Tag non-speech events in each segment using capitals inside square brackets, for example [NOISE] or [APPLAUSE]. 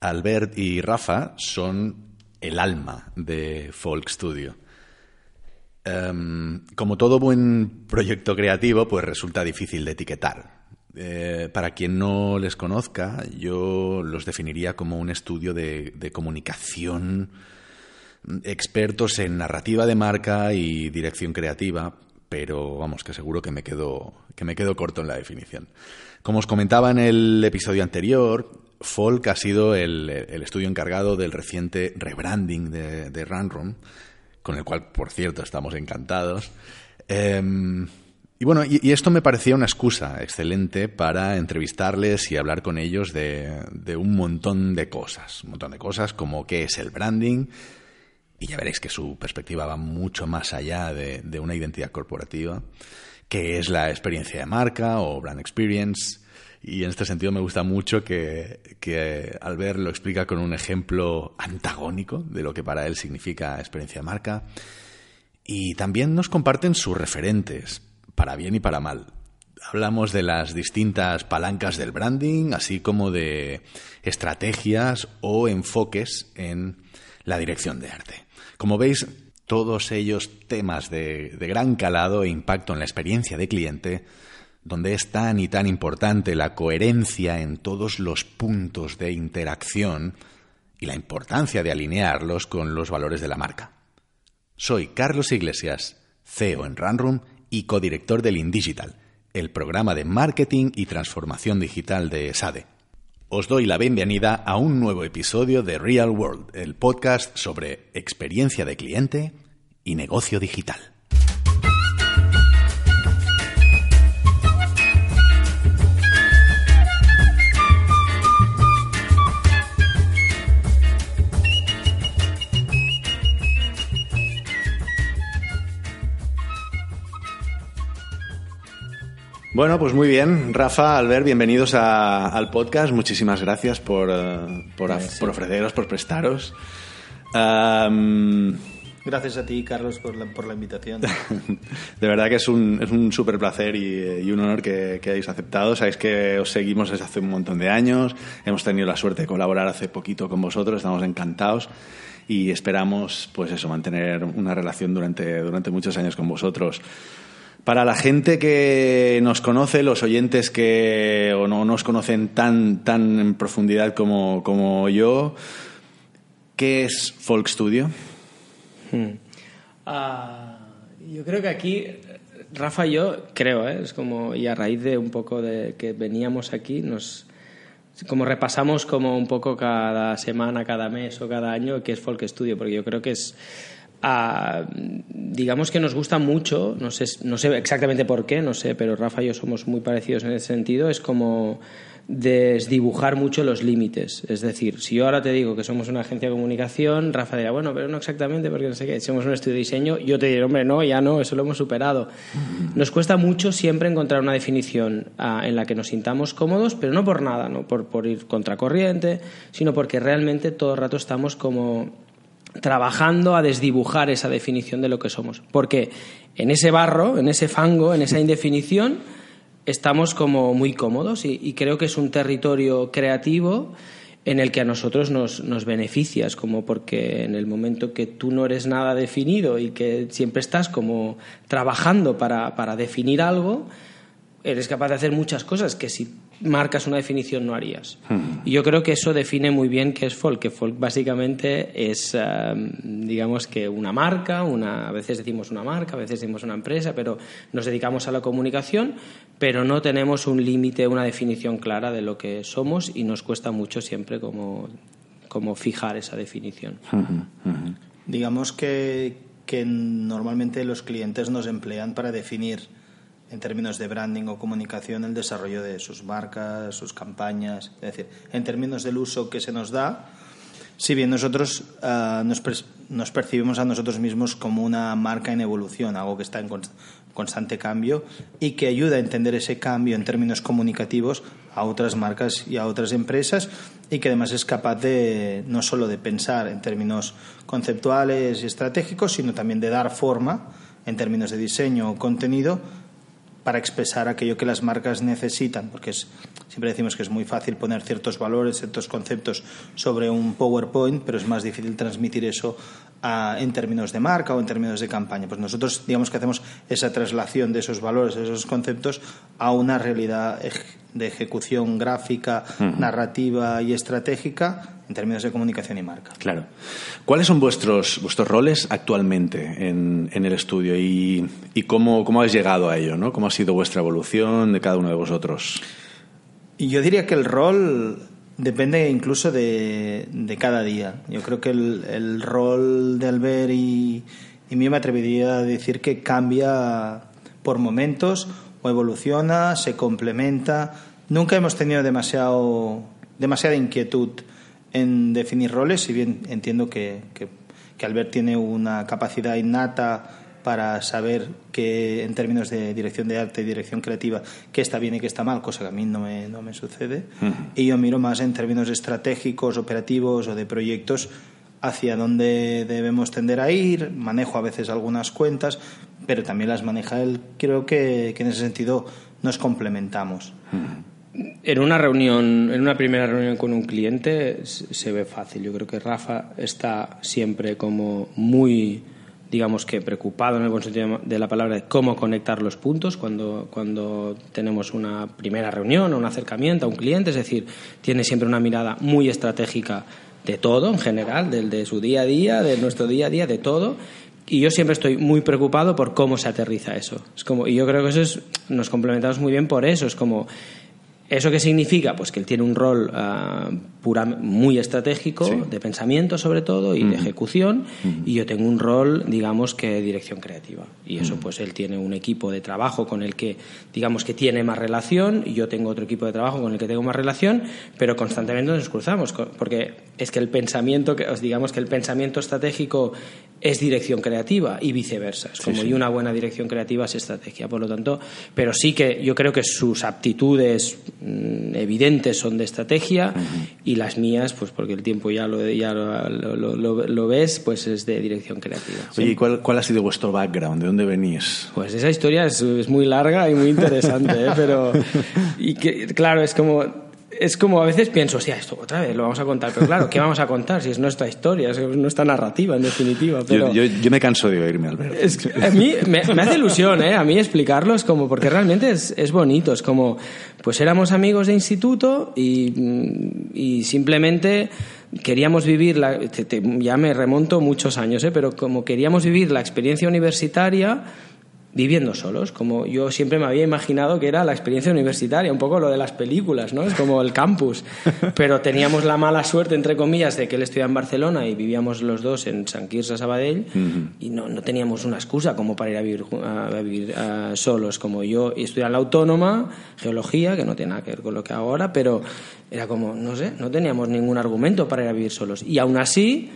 Albert y Rafa son el alma de Folk Studio. Em, como todo buen proyecto creativo, pues resulta difícil de etiquetar. Eh, para quien no les conozca, yo los definiría como un estudio de, comunicación, expertos en narrativa de marca y dirección creativa, pero vamos, que seguro que me quedo, que me quedo corto en la definición. Como os comentaba en el episodio anterior, Folk ha sido el, el estudio encargado del reciente rebranding de, de Runroom, con el cual, por cierto, estamos encantados. Eh, y bueno, y, esto me parecía una excusa excelente para entrevistarles y hablar con ellos de, de, un montón de cosas. Un montón de cosas como qué es el branding. Y ya veréis que su perspectiva va mucho más allá de, de una identidad corporativa. qué es la experiencia de marca o brand experience. Y en este sentido me gusta mucho que, que Albert lo explica con un ejemplo antagónico de lo que para él significa experiencia de marca. Y también nos comparten sus referentes, para bien y para mal. Hablamos de las distintas palancas del branding, así como de estrategias o enfoques en la dirección de arte. Como veis, todos ellos temas de, de gran calado e impacto en la experiencia de cliente, donde es tan y tan importante la coherencia en todos los puntos de interacción y la importancia de alinearlos con los valores de la marca. Soy Carlos Iglesias, CEO en Runroom y codirector del InDigital, el programa de marketing y transformación digital de SADE. Os doy la bienvenida a un nuevo episodio de Real World, el podcast sobre experiencia de cliente y negocio digital. Bueno, pues muy bien. Rafa, Albert, bienvenidos a, al podcast. Muchísimas gracias por, uh, por, ofreceros, por prestaros. Um, gracias a ti, Carlos, por la, por la invitación. [LAUGHS] de verdad que es un, es un súper placer y, y, un honor que, que hayáis aceptado. Sabéis que os seguimos desde hace un montón de años. Hemos tenido la suerte de colaborar hace poquito con vosotros. Estamos encantados y esperamos, pues eso, mantener una relación durante, durante muchos años con vosotros. Para la gente que nos conoce, los oyentes que o no nos conocen tan, tan en profundidad como, como yo, ¿qué es Folk Studio? Hmm. Uh, yo creo que aquí, Rafa y yo, creo, ¿eh? es como, y a raíz de un poco de que veníamos aquí, nos como repasamos como un poco cada semana, cada mes o cada año qué es Folk Studio, porque yo creo que es Digamos que nos gusta mucho, no sé, no sé exactamente por qué, no sé, pero Rafa y yo somos muy parecidos en ese sentido, es como desdibujar mucho los límites. Es decir, si yo ahora te digo que somos una agencia de comunicación, Rafa dirá, bueno, pero no exactamente, porque no sé qué, somos un estudio de diseño, yo te diré, hombre, no, ya no, eso lo hemos superado. Nos cuesta mucho siempre encontrar una definición uh, en la que nos sintamos cómodos, pero no por nada, no por, por ir contracorriente, sino porque realmente todo el rato estamos como trabajando a desdibujar esa definición de lo que somos. Porque en ese barro, en ese fango, en esa indefinición, estamos como muy cómodos y, creo que es un territorio creativo en el que a nosotros nos, nos beneficias, como porque en el momento que tú no eres nada definido y que siempre estás como trabajando para, para definir algo, eres capaz de hacer muchas cosas que si marcas una definición no harías. Hmm. Y yo creo que eso define muy bien qué es folk, que folk básicamente es, um, digamos que una marca, una, a veces decimos una marca, a veces decimos una empresa, pero nos dedicamos a la comunicación, pero no tenemos un límite, una definición clara de lo que somos y nos cuesta mucho siempre como, como fijar esa definición. Hmm, hmm, digamos que, que normalmente los clientes nos emplean para definir en términos de branding o comunicación el desarrollo de sus marcas, sus campañas, es decir, en términos del uso que se nos da Si bien nosotros nos, pers- nos percibimos a nosotros mismos como una marca en evolución, algo que está en const- constante cambio y que ayuda a entender ese cambio en términos comunicativos a otras marcas y a otras empresas y que además es capaz de no solo de pensar en términos conceptuales y estratégicos, sino también de dar forma en términos de diseño o contenido para expresar aquello que las marcas necesitan, porque es, siempre decimos que es muy fácil poner ciertos valores, ciertos conceptos sobre un PowerPoint, pero es más difícil transmitir eso a- en términos de marca o en términos de campaña. Pues nosotros digamos que hacemos esa traslación de esos valores, de esos conceptos a una realidad de ejecución gráfica, narrativa y estratégica en términos de comunicación y marca. Claro. ¿Cuáles son vuestros, vuestros roles actualmente en, en el estudio y, y cómo, cómo habéis llegado a ello? ¿no? ¿Cómo ha sido vuestra evolución de cada uno de vosotros? Yo diría que el rol depende incluso de, de cada día. Yo creo que el, el rol de Albert y, y mío me atrevería a decir que cambia por momentos o evoluciona, se complementa. Nunca hemos tenido demasiado, demasiada inquietud en definir roles, si bien entiendo que, que, que Albert tiene una capacidad innata para saber que en términos de dirección de arte y dirección creativa qué está bien y qué está mal, cosa que a mí no me, no me sucede. Y yo miro más en términos estratégicos, operativos o de proyectos hacia dónde debemos tender a ir, manejo a veces algunas cuentas, pero también las maneja él. Creo que, en ese sentido nos complementamos. En una reunión, en una primera reunión con un cliente se se ve fácil. Yo creo que Rafa está siempre como muy, digamos que preocupado en el buen sentido de la palabra de cómo conectar los puntos cuando, cuando tenemos una primera reunión o un acercamiento a un cliente. Es decir, tiene siempre una mirada muy estratégica de todo en general, del de su día a día, de nuestro día a día, de todo. Y yo siempre estoy muy preocupado por cómo se aterriza eso. Es como, y yo creo que eso es, nos complementamos muy bien por eso. Es como, ¿Eso qué significa? Pues que él tiene un rol ah, pura, muy estratégico, Sí. de pensamiento sobre todo y de ejecución, y yo tengo un rol, digamos, que de dirección creativa. Y eso, pues él tiene un equipo de trabajo con el que, digamos, que tiene más relación, y yo tengo otro equipo de trabajo con el que tengo más relación, pero constantemente nos cruzamos, porque es que el pensamiento, que, os digamos que el pensamiento estratégico es dirección creativa y viceversa. Es como, y una buena dirección creativa es estrategia, por lo tanto, pero sí que yo creo que sus aptitudes evidentes son de estrategia y las mías, pues porque el tiempo ya lo, ya lo, lo- lo- lo ves, pues es de dirección creativa. Oye, ¿y cuál, cuál ha sido vuestro background? ¿De dónde venís? Pues esa historia es, es muy larga y muy interesante, ¿eh? pero y que, claro, es como es como a veces pienso, hostia, esto otra vez lo vamos a contar, pero claro, ¿qué vamos a contar si es nuestra historia, es nuestra narrativa en definitiva? Pero... Yo, yo- yo me canso de oírme, Alberto. Es a mí me, me hace ilusión, ¿eh? A mí explicarlo es como, porque realmente es, es bonito, es como, pues éramos amigos de instituto y, y simplemente queríamos vivir, la, te- te- ya me remonto muchos años, ¿eh? Pero como queríamos vivir la experiencia universitaria viviendo solos, como yo siempre me había imaginado que era la experiencia universitaria, un poco lo de las películas, ¿no? Es como el campus. [LAUGHS] Pero teníamos la mala suerte, entre comillas, de que él estudiaba en Barcelona y vivíamos los dos en San Quirze, Sabadell, y no, no teníamos una excusa como para ir a vivir, a vivir solos, como yo estudiaba en la autónoma, geología, que no tiene nada que ver con lo que hago ahora, pero era como, no sé, no teníamos ningún argumento para ir a vivir solos. Y aún así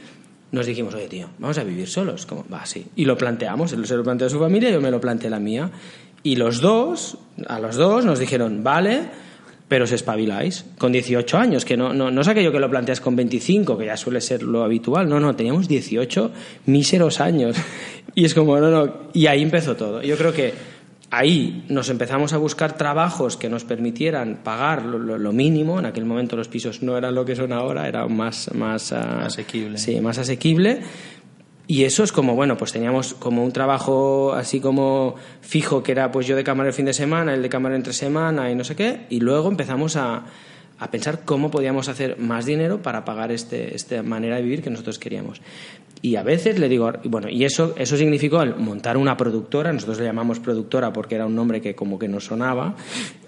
nos dijimos, oye, tío, vamos a vivir solos. Como, va, sí. Y lo planteamos. Él se lo planteó a su familia, yo me lo planteé a la mía. Y los dos, a los dos, nos dijeron, vale, pero os espabiláis. Con 18 años, que no, no, no es aquello que lo planteas con 25, que ya suele ser lo habitual. No, no, teníamos 18 míseros años. [LAUGHS] Y es como, no, no. Y ahí empezó todo. Yo creo que ahí nos empezamos a buscar trabajos que nos permitieran pagar lo, lo- lo mínimo. En aquel momento los pisos no eran lo que son ahora, era más, más ah, Asequible. Sí, más asequible. Y eso es como, bueno, pues teníamos como un trabajo así como fijo, que era pues yo de cámara el fin de semana, el de cámara entre semana y no sé qué. Y luego empezamos a, a pensar cómo podíamos hacer más dinero para pagar este, esta manera de vivir que nosotros queríamos. Y a veces le digo, bueno, y eso, eso significó el montar una productora, nosotros le llamamos productora porque era un nombre que como que nos sonaba,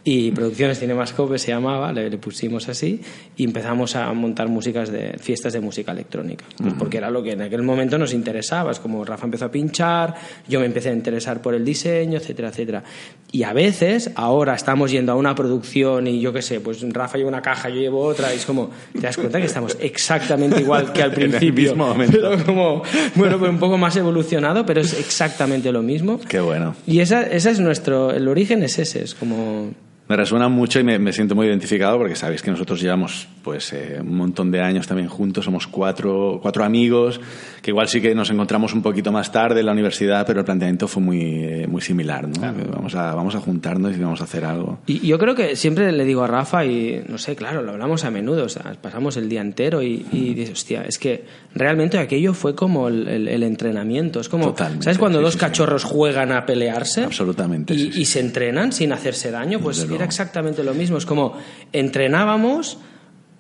y Producciones Cinemascope se llamaba, le, le pusimos así, y empezamos a montar músicas de fiestas de música electrónica, pues porque era lo que en aquel momento nos interesaba, es como Rafa empezó a pinchar, yo me empecé a interesar por el diseño, etcétera, etcétera. Y a veces, ahora estamos yendo a una producción y yo qué sé, pues Rafa lleva una caja, yo llevo otra, y es como, te das cuenta que estamos exactamente igual que al [LAUGHS] En el principio, mismo momento. pero como, bueno, pues un poco más evolucionado, pero es exactamente lo mismo. Qué bueno. Y esa, esa es nuestro, el origen es ese, es como... Me resuena mucho y me, me siento muy identificado porque sabéis que nosotros llevamos pues eh, un montón de años también juntos, somos cuatro, cuatro amigos, que igual sí que nos encontramos un poquito más tarde en la universidad, pero el planteamiento fue muy, eh, muy similar, ¿no? Vamos, a, vamos a juntarnos y vamos a hacer algo. Y yo creo que siempre le digo a Rafa, y no sé, claro, lo hablamos a menudo, o sea, pasamos el día entero y, y dices, hostia, es que realmente aquello fue como el, el- el entrenamiento. Es como, Totalmente, ¿sabes cuando sí, dos sí, sí. cachorros juegan a pelearse? Absolutamente, Y, sí, sí. y se entrenan sin hacerse daño, pues Desde exactamente lo mismo. Es como entrenábamos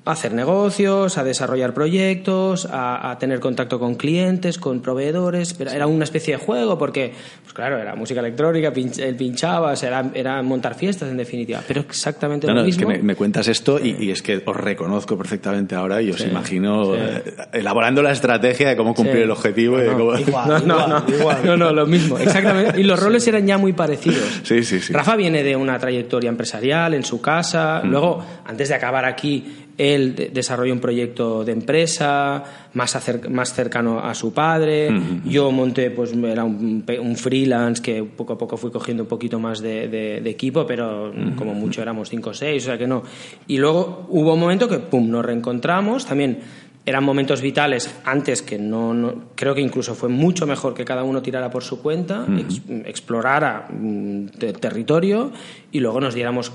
a hacer negocios, a desarrollar proyectos, a, a tener contacto con clientes, con proveedores, pero era una especie de juego porque, pues claro, era música electrónica, pinch- él pinchaba, o sea, era, era montar fiestas en definitiva, pero exactamente No, lo no, es mismo. que me, me cuentas esto y, y es que os reconozco perfectamente ahora y os Sí, imagino sí. eh, elaborando la estrategia de cómo cumplir Sí. el objetivo. y de No, cómo- igual. no, no, no, igual. no, no, lo mismo, exactamente. Y los roles eran ya muy parecidos. Sí, sí, sí. Rafa viene de una trayectoria empresarial en su casa. Luego, antes de acabar aquí, él de- desarrolló un proyecto de empresa más, acer- más cercano a su padre. Yo monté, pues era un, un freelance que poco a poco fui cogiendo un poquito más de, de- de equipo, pero como mucho éramos cinco o seis, o sea que no. Y luego hubo un momento que, pum, nos reencontramos. También eran momentos vitales antes que no, no- creo que incluso fue mucho mejor que cada uno tirara por su cuenta, ex- explorara mm, te- territorio y luego nos diéramos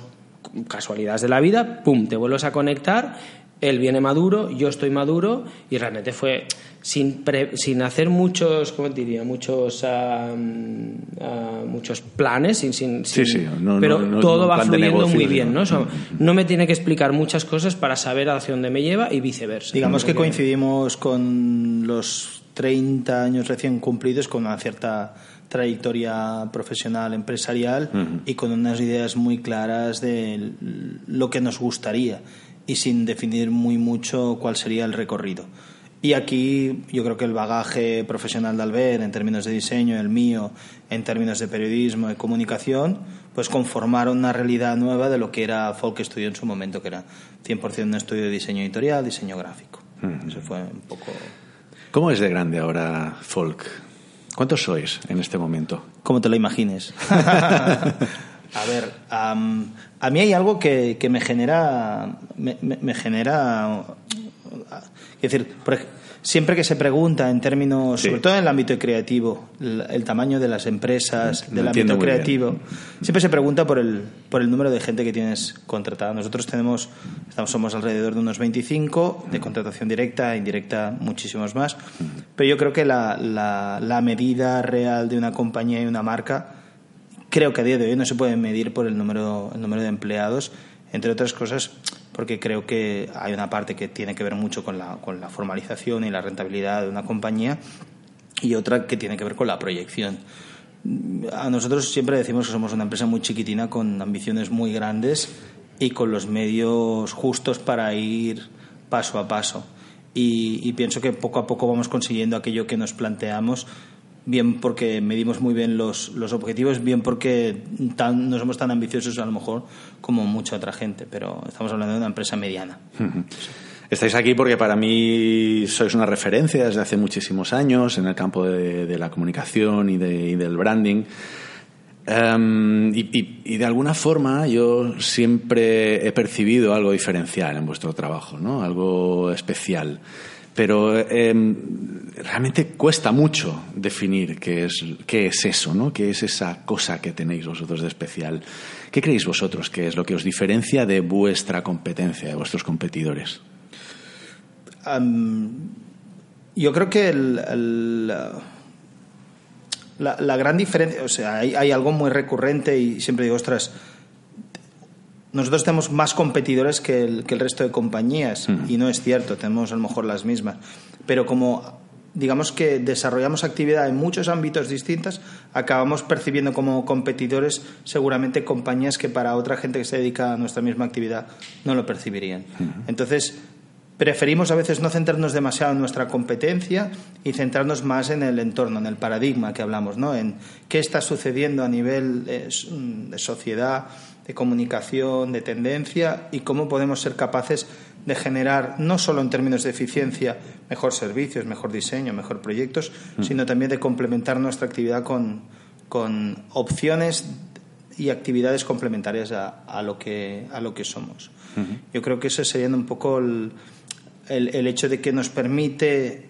casualidades de la vida, pum, te vuelves a conectar, él viene maduro, yo estoy maduro y realmente fue sin, pre- sin hacer muchos, ¿cómo te diría? Muchos, mm, ah, muchos planes, sin, sin, Sí, sin- sí, no- no- pero no- no todo va fluyendo negocio, muy bien, ¿no? O sea, digo. no me tiene que explicar muchas cosas para saber hacia dónde me lleva y viceversa. Digamos que coincidimos con los 30 años recién cumplidos con una cierta trayectoria profesional, empresarial y con unas ideas muy claras de lo que nos gustaría y sin definir muy mucho cuál sería el recorrido. Y aquí yo creo que el bagaje profesional de Albert en términos de diseño, el mío en términos de periodismo, de comunicación, pues conformaron una realidad nueva de lo que era Folk Studio en su momento, que era 100% un estudio de diseño editorial, diseño gráfico. Eso fue un poco... ¿Cómo es de grande ahora Folk? ¿Cuántos sois en este momento? Como te lo imagines. [LAUGHS] a ver, a mí hay algo que, que me genera. Me, me- me genera. Es decir, por ej- siempre que se pregunta en términos, Sí. sobre todo en el ámbito creativo, el, el tamaño de las empresas, Lo del ámbito creativo, siempre se pregunta por el, por el número de gente que tienes contratada. Nosotros tenemos, estamos, somos alrededor de unos 25 de contratación directa, indirecta muchísimos más. Pero yo creo que la, la, la medida real de una compañía y una marca creo que a día de hoy no se puede medir por el número, el número de empleados, entre otras cosas porque creo que hay una parte que tiene que ver mucho con la, con la formalización y la rentabilidad de una compañía y otra que tiene que ver con la proyección. A nosotros siempre decimos que somos una empresa muy chiquitina con ambiciones muy grandes y con los medios justos para ir paso a paso. Y, y pienso que poco a poco vamos consiguiendo aquello que nos planteamos, bien porque medimos muy bien los, los objetivos, bien porque no somos tan ambiciosos a lo mejor como mucha otra gente, pero estamos hablando de una empresa mediana. Estáis aquí porque para mí sois una referencia desde hace muchísimos años en el campo de, la comunicación y, de- y del branding. Em, y- y de alguna forma yo siempre he percibido algo diferencial en vuestro trabajo, ¿no? algo especial. Pero em, realmente cuesta mucho definir qué es, qué es eso, ¿no? qué es esa cosa que tenéis vosotros de especial. ¿Qué creéis vosotros que es lo que os diferencia de vuestra competencia, de vuestros competidores? Yo creo que el- la gran diferencia, o sea, hay, hay algo muy recurrente y siempre digo, ostras, nosotros tenemos más competidores que el, que el resto de compañías y no es cierto, tenemos a lo mejor las mismas, pero como digamos que desarrollamos actividad en muchos ámbitos distintos, acabamos percibiendo como competidores seguramente compañías que para otra gente que se dedica a nuestra misma actividad no lo percibirían. Entonces, preferimos a veces no centrarnos demasiado en nuestra competencia y centrarnos más en el entorno, en el paradigma que hablamos, ¿no? En qué está sucediendo a nivel eh, de sociedad, de comunicación, de tendencia y cómo podemos ser capaces de generar, no solo en términos de eficiencia, mejor servicios, mejor diseño, mejor proyectos, mm. sino también de complementar nuestra actividad con, con opciones y actividades complementarias a, lo, que, a lo que somos. Yo creo que ese sería un poco el, el hecho de que nos permite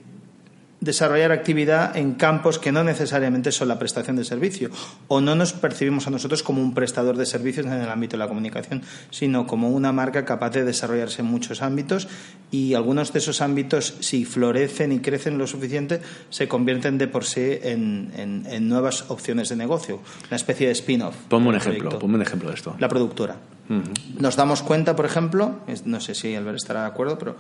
desarrollar actividad en campos que no necesariamente son la prestación de servicio o no nos percibimos a nosotros como un prestador de servicios en el ámbito de la comunicación, sino como una marca capaz de desarrollarse en muchos ámbitos y algunos de esos ámbitos, si florecen y crecen lo suficiente, se convierten de por sí en, nuevas opciones de negocio, una especie de spin-off. Ponme un ejemplo, ponme un ejemplo de esto. La productora. Nos damos cuenta, por ejemplo, no sé si Albert estará de acuerdo, pero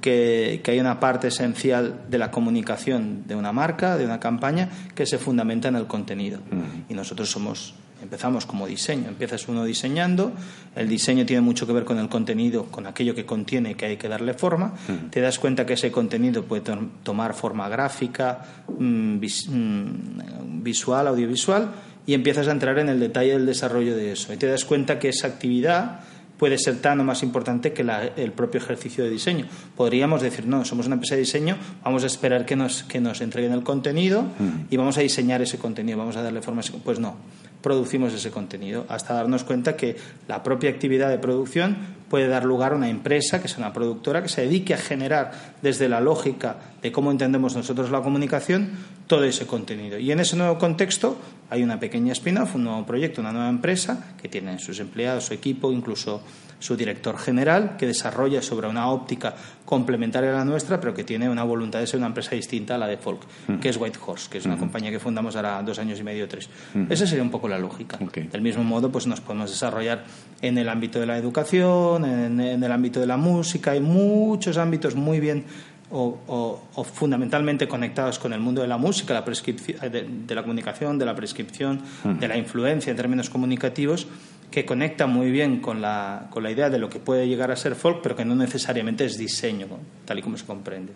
que, hay una parte esencial de la comunicación de una marca, de una campaña, que se fundamenta en el contenido. Y nosotros somos empezamos como diseño. Empiezas uno diseñando, el diseño tiene mucho que ver con el contenido, con aquello que contiene que hay que darle forma. Te das cuenta que ese contenido puede tomar forma gráfica, mm, mm, visual, audiovisual y empiezas a entrar en el detalle del desarrollo de eso. Y te das cuenta que esa actividad puede ser tan o más importante que el propio ejercicio de diseño. Podríamos decir, no, somos una empresa de diseño, vamos a esperar que nos, que nos entreguen el contenido y vamos a diseñar ese contenido, vamos a darle forma. Pues no, producimos ese contenido, hasta darnos cuenta que la propia actividad de producción puede dar lugar a una empresa, que es una productora, que se dedique a generar desde la lógica de cómo entendemos nosotros la comunicación todo ese contenido. Y en ese nuevo contexto hay una pequeña spin-off, un nuevo proyecto, una nueva empresa que tiene sus empleados, su equipo, incluso su director general, que desarrolla sobre una óptica complementaria a la nuestra, pero que tiene una voluntad de ser una empresa distinta a la de Folk, mm. que es Whitehorse, que es una mm. compañía que fundamos ahora dos años y medio, tres. Mm. Esa sería un poco la lógica. Del mismo modo, pues nos podemos desarrollar en el ámbito de la educación, en, el ámbito de la música, hay muchos ámbitos muy bien o, fundamentalmente conectados con el mundo de la música, la de, de, la comunicación, de la prescripción, de la influencia en términos comunicativos, que conecta muy bien con la, con la idea de lo que puede llegar a ser folk, pero que no necesariamente es diseño, tal y como se comprende.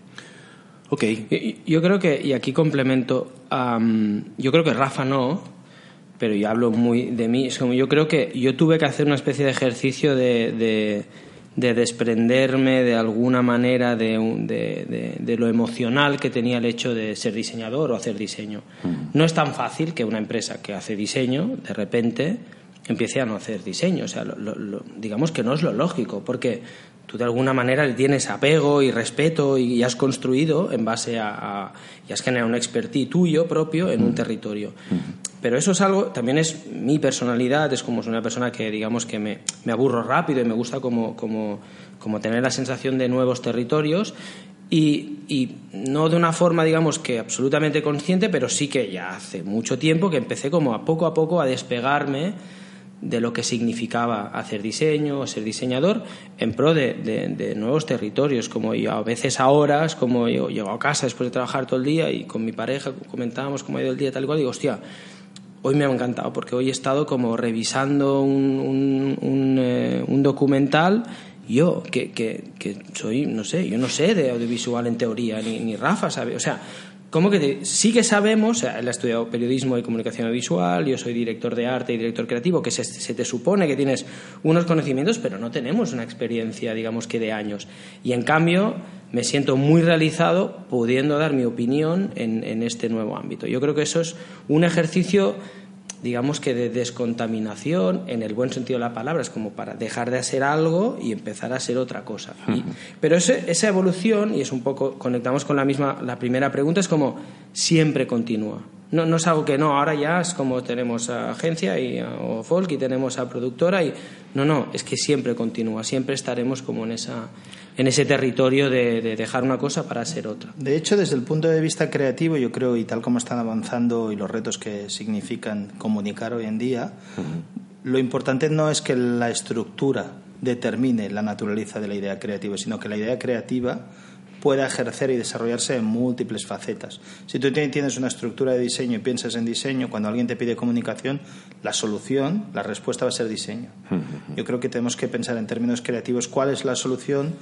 Ok. Yo creo que, y aquí complemento, yo creo que Rafa no, pero yo hablo muy de mí. Es como yo creo que yo tuve que hacer una especie de ejercicio de, de, de desprenderme de alguna manera de, de, de, lo emocional que tenía el hecho de ser diseñador o hacer diseño. Mm. No es tan fácil que una empresa que hace diseño, de repente, empiece a no hacer diseño. O sea, digamos que no es lo lógico, porque tú de alguna manera le tienes apego y respeto y, has construido en base a, y has generado un expertise tuyo propio en un mm. territorio. Mm. Pero eso es algo, también es mi personalidad, es como una persona que digamos que me, me aburro rápido y me gusta como, como, como tener la sensación de nuevos territorios y, y, no de una forma, digamos, que absolutamente consciente, pero sí que ya hace mucho tiempo que empecé como a poco a poco a despegarme de lo que significaba hacer diseño o ser diseñador en pro de, nuevos territorios, como yo a veces a horas, como yo llego a casa después de trabajar todo el día y con mi pareja comentábamos cómo ha ido el día tal y cual, digo, hostia, hoy me ha encantado porque hoy he estado como revisando un, un, eh, documental yo que, que, que, soy, no sé, yo no sé de audiovisual en teoría, ni, ni Rafa sabe, o sea, ¿Cómo que sí que sabemos, él ha estudiado periodismo y comunicación visual, yo soy director de arte y director creativo, que se, te supone que tienes unos conocimientos, pero no tenemos una experiencia, digamos que de años. Y en cambio, me siento muy realizado pudiendo dar mi opinión en este nuevo ámbito. Yo creo que eso es un ejercicio digamos que de descontaminación, en el buen sentido de la palabra, es como para dejar de hacer algo y empezar a ser otra cosa. pero esa evolución, y es un poco, conectamos con la misma, la primera pregunta, es como siempre continúa. No, no es algo que no, ahora ya es como tenemos a agencia y, o folk y tenemos a productora y no, no, es que siempre continúa, siempre estaremos como en esa en ese territorio de, dejar una cosa para ser otra. De hecho, desde el punto de vista creativo, yo creo, y tal como están avanzando y los retos que significan comunicar hoy en día, lo importante no es que la estructura determine la naturaleza de la idea creativa, sino que la idea creativa pueda ejercer y desarrollarse en múltiples facetas. Si tú tienes una estructura de diseño y piensas en diseño, cuando alguien te pide comunicación, la solución, la respuesta va a ser diseño. Yo creo que tenemos que pensar en términos creativos cuál es la solución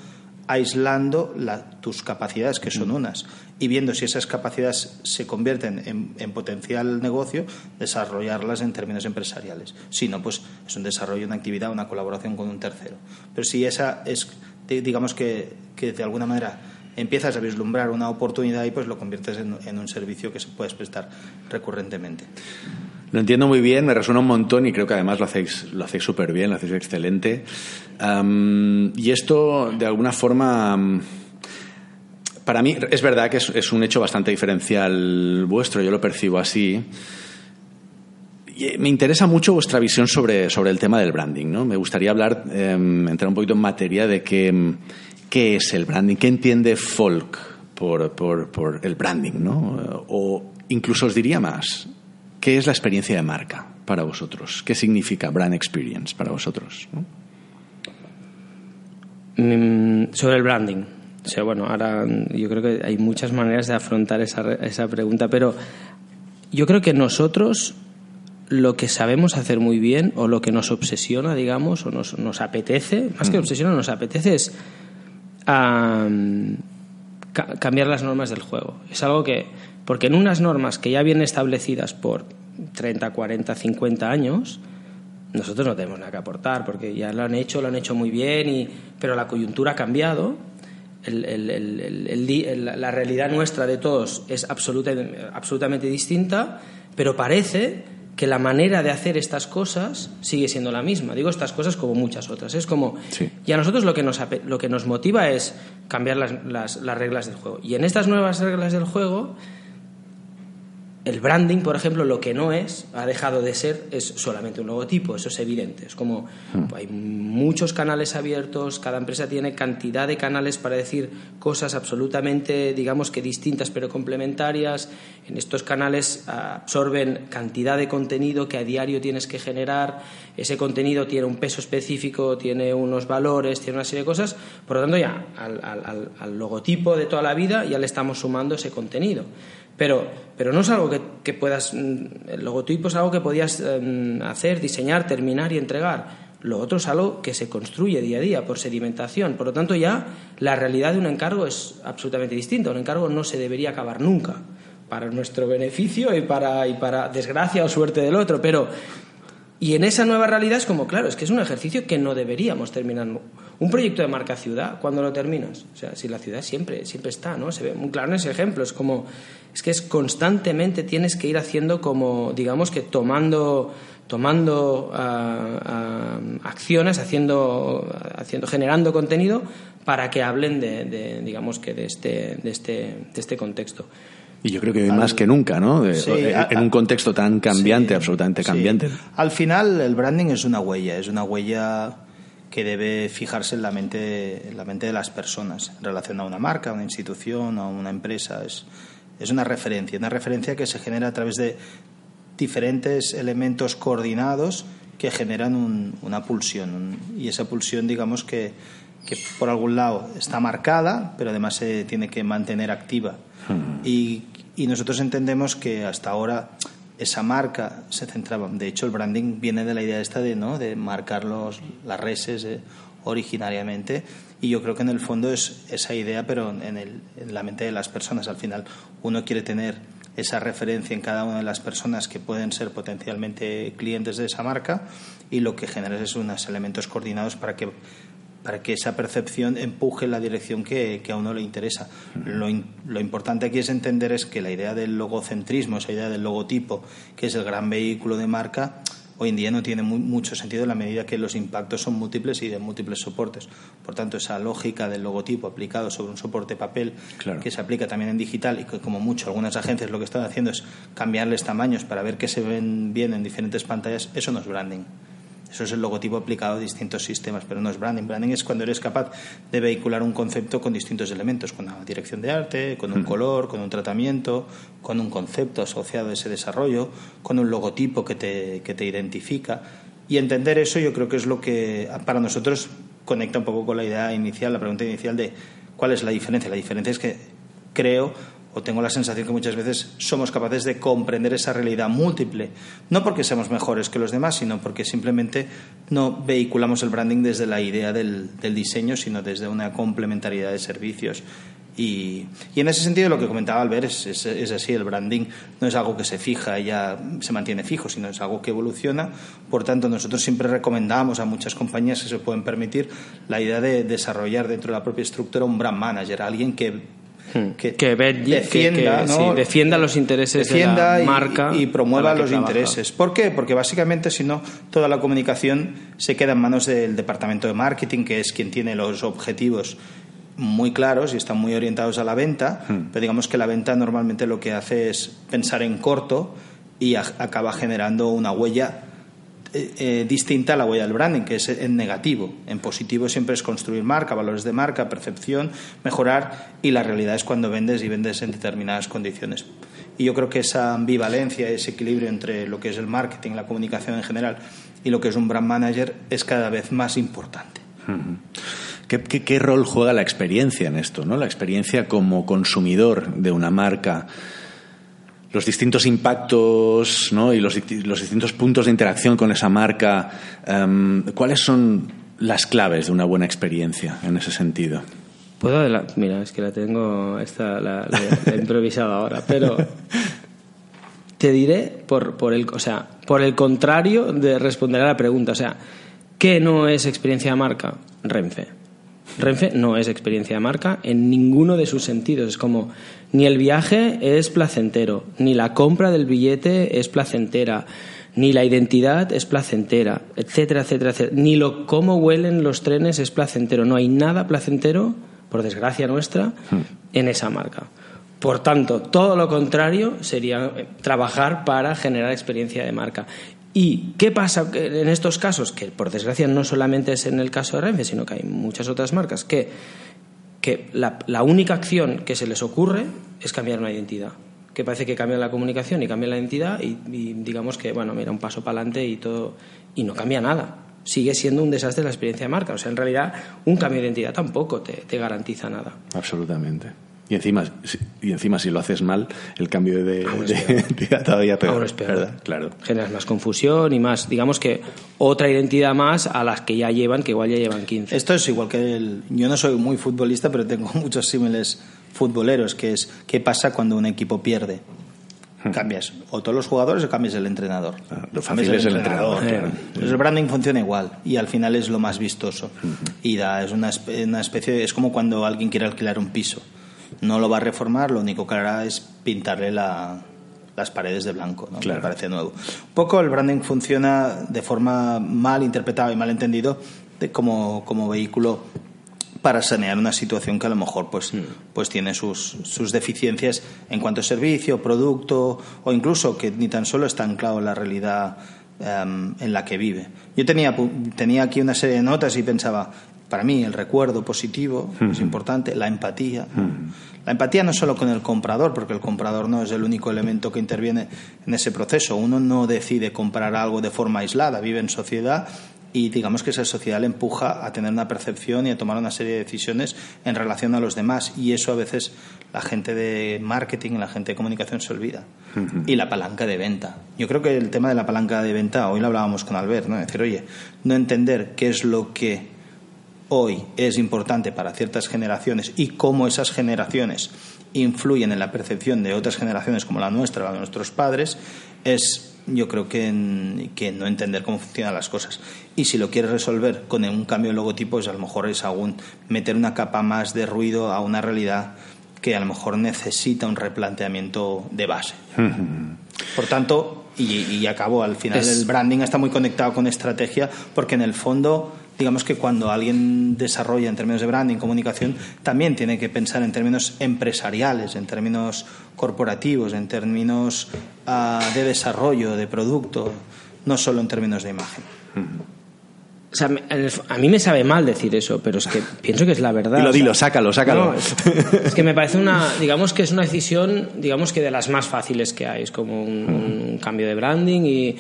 aislando tus capacidades, que son unas, y viendo si esas capacidades se convierten en, en, potencial negocio, desarrollarlas en términos empresariales. Si no, pues es un desarrollo, una actividad, una colaboración con un tercero. Pero si esa es, digamos que, que de alguna manera empiezas a vislumbrar una oportunidad y pues lo conviertes en, un servicio que se puedes prestar recurrentemente. Lo entiendo muy bien, me resuena un montón y creo que además lo hacéis lo hacéis súper bien, lo hacéis excelente. y esto, de alguna forma, para mí es verdad que es, un hecho bastante diferencial vuestro, yo lo percibo así. Y me interesa mucho vuestra visión sobre, sobre el tema del branding. ¿no? Me gustaría hablar, em, entrar un poquito en materia de que qué es el branding, qué entiende Folk por, por, el branding, ¿no? O incluso os diría más, ¿qué es la experiencia de marca para vosotros? ¿Qué significa brand experience para vosotros? Mm, sobre el branding. O sea, bueno, ahora yo creo que hay muchas maneras de afrontar esa, esa pregunta, pero yo creo que nosotros lo que sabemos hacer muy bien o lo que nos obsesiona, digamos, o nos, nos apetece, más que mm. obsesiona, nos apetece es a cambiar las normas del juego. Es algo que, porque en unas normas que ya vienen establecidas por 30, 40, 50 años, nosotros no tenemos nada que aportar, porque ya lo han hecho, lo han hecho muy bien, y, pero la coyuntura ha cambiado, la realidad nuestra de todos es absolutamente distinta, pero parece que la manera de hacer estas cosas sigue siendo la misma. Digo estas cosas como muchas otras. Es como. Y a nosotros lo que nos, lo que nos motiva es cambiar las, las reglas del juego. Y en estas nuevas reglas del juego el branding, por ejemplo, lo que no es, ha dejado de ser, es solamente un logotipo, eso es evidente. Es como hmm. hay muchos canales abiertos, cada empresa tiene cantidad de canales para decir cosas absolutamente, digamos que distintas pero complementarias. En estos canales absorben cantidad de contenido que a diario tienes que generar. Ese contenido tiene un peso específico, tiene unos valores, tiene una serie de cosas. Por lo tanto, ya al, al logotipo de toda la vida ya le estamos sumando ese contenido. Pero, pero no es algo que, puedas. Mm, el logotipo es algo que podías em, hacer, diseñar, terminar y entregar. Lo otro es algo que se construye día a día por sedimentación. Por lo tanto, ya la realidad de un encargo es absolutamente distinta. Un encargo no se debería acabar nunca, para nuestro beneficio y para, y para desgracia o suerte del otro. Pero y en esa nueva realidad es como, claro, es que es un ejercicio que no deberíamos terminar. Un proyecto de marca ciudad, cuando lo terminas? O sea, si la ciudad siempre, siempre está, ¿no? Se ve muy claro en ese ejemplo. Es como, es que es constantemente tienes que ir haciendo como, digamos que tomando, tomando ah, ah, acciones, haciendo, haciendo, generando contenido para que hablen de, digamos que de este, de este, de este contexto. Y yo creo que hoy más que nunca, ¿no? en un contexto tan cambiante, absolutamente cambiante. Al final, el branding es una huella, es una huella que debe fijarse en la mente, en la mente de las personas en relación a una marca, a una institución, a una empresa. Es, es una referencia, una referencia que se genera a través de diferentes elementos coordinados que generan una pulsión. y esa pulsión, digamos que, que por algún lado está marcada, pero además se tiene que mantener activa. Hmm. Y y nosotros entendemos que hasta ahora esa marca se centraba. De hecho, el branding viene de la idea esta de, ¿no? de marcar los, las reses eh, originariamente. Y yo creo que en el fondo es esa idea, pero en, el, en la mente de las personas. Al final, uno quiere tener esa referencia en cada una de las personas que pueden ser potencialmente clientes de esa marca y lo que genera es unos elementos coordinados para que para que esa percepción empuje en la dirección que, a uno le interesa. Lo, lo, importante aquí es entender es que la idea del logocentrismo, esa idea del logotipo, que es el gran vehículo de marca, hoy en día no tiene mucho sentido en la medida que los impactos son múltiples y de múltiples soportes. Por tanto, esa lógica del logotipo aplicado sobre un soporte papel que se aplica también en digital y que como mucho algunas agencias lo que están haciendo es cambiarles tamaños para ver que se ven bien en diferentes pantallas, eso no es branding. Eso es el logotipo aplicado a distintos sistemas, pero no es branding. Branding es cuando eres capaz de vehicular un concepto con distintos elementos, con una dirección de arte, con un color, con un tratamiento, con un concepto asociado a ese desarrollo, con un logotipo que te, que te identifica. Y entender eso yo creo que es lo que para nosotros conecta un poco con la idea inicial, la pregunta inicial de ¿Cuál es la diferencia? La diferencia es que creo o tengo la sensación que muchas veces somos capaces de comprender esa realidad múltiple, no porque seamos mejores que los demás, sino porque simplemente no vehiculamos el branding desde la idea del, diseño, sino desde una complementariedad de servicios. Y, en ese sentido lo que comentaba Albert es, es, así, el branding no es algo que se fija y ya se mantiene fijo, sino es algo que evoluciona. Por tanto, nosotros siempre recomendamos a muchas compañías que se pueden permitir la idea de desarrollar dentro de la propia estructura un brand manager, alguien que Hmm. que, defienda, defienda los intereses de la marca y, promueva los intereses. ¿Por qué? Porque básicamente si no toda la comunicación se queda en manos del departamento de marketing, que es quien tiene los objetivos muy claros y están muy orientados a la venta, hmm. pero digamos que la venta normalmente lo que hace es pensar en corto y acaba generando una huella eh, eh, distinta a la huella del branding, que es en negativo. En positivo siempre es construir marca, valores de marca, percepción, mejorar y la realidad es cuando vendes y vendes en determinadas condiciones. Y yo creo que esa ambivalencia, ese equilibrio entre lo que es el marketing, la comunicación en general y lo que es un brand manager es cada vez más importante. ¿Qué, qué rol juega la experiencia en esto? ¿no? La experiencia como consumidor de una marca los distintos impactos ¿no? y los, los, distintos puntos de interacción con esa marca, em, ¿cuáles son las claves de una buena experiencia en ese sentido? Puedo Mira, es que la tengo, esta la, he improvisado ahora, pero te diré por, por, el, o sea, por el contrario de responder a la pregunta. O sea, ¿qué no es experiencia de marca? Renfe. Renfe no es experiencia de marca en ninguno de sus sentidos. Es como ni el viaje es placentero, ni la compra del billete es placentera, ni la identidad es placentera, etcétera, etcétera, etcétera. Ni lo cómo huelen los trenes es placentero. No hay nada placentero, por desgracia nuestra, hmm. en esa marca. Por tanto, todo lo contrario sería trabajar para generar experiencia de marca. ¿Y qué pasa en estos casos? Que por desgracia no solamente es en el caso de Renfe, sino que hay muchas otras marcas que, que la, única acción que se les ocurre es cambiar una identidad. Que parece que cambian la comunicación y cambian la identidad y, digamos que, bueno, mira, un paso para adelante y todo. Y no cambia nada. Sigue siendo un desastre la experiencia de marca. O sea, en realidad, un cambio de identidad tampoco te garantiza nada. Absolutamente. Y encima, y encima si lo haces mal, el cambio de, identidad [LAUGHS] todavía peor. es peor. Claro. Generas más confusión y más, digamos que otra identidad más a las que ya llevan, que igual ya llevan 15. Esto es igual que el... Yo no soy muy futbolista, pero tengo [LAUGHS] muchos símiles futboleros, que es qué pasa cuando un equipo pierde. Hmm. Cambias o todos los jugadores o cambias el entrenador. Ah, lo fácil es el entrenador. El branding funciona igual y al final es lo más vistoso. Hmm. Y da, es una, una especie, es como cuando alguien quiere alquilar un piso no lo va a reformar, lo único que hará es pintarle las paredes de blanco, ¿no? Me parece nuevo. Un poco el branding funciona de forma mal interpretada y mal entendido como, como vehículo para sanear una situación que a lo mejor pues, mm. pues tiene sus, sus deficiencias en cuanto a servicio, producto o incluso que ni tan solo está anclado en la realidad em, en la que vive. Yo tenía, tenía aquí una serie de notas y pensaba, para mí el recuerdo positivo es importante, la empatía. La empatía no solo con el comprador, porque el comprador no es el único elemento que interviene en ese proceso. Uno no decide comprar algo de forma aislada, vive en sociedad y digamos que esa sociedad le empuja a tener una percepción y a tomar una serie de decisiones en relación a los demás y eso a veces la gente de marketing, la gente de comunicación se olvida. Y la palanca de venta. Yo creo que el tema de la palanca de venta, hoy lo hablábamos con Albert, ¿no? decir, oye, no entender qué es lo que hoy es importante para ciertas generaciones y cómo esas generaciones influyen en la percepción de otras generaciones como la nuestra, la de nuestros padres, es yo creo que, que, no entender cómo funcionan las cosas. Y si lo quieres resolver con un cambio de logotipo, pues a lo mejor es aún meter una capa más de ruido a una realidad que a lo mejor necesita un replanteamiento de base. Por tanto, y, acabo, al final el branding está muy conectado con estrategia porque en el fondo digamos que cuando alguien desarrolla en términos de branding, comunicación, también tiene que pensar en términos empresariales, en términos corporativos, en términos ah, de desarrollo, de producto, no solo en términos de imagen. O sea, a mí me sabe mal decir eso, pero es que pienso que es la verdad. Dilo, dilo, sácalo, sácalo. es, que me parece una, digamos que es una decisión, digamos que de las más fáciles que hay. Es como un cambio de branding y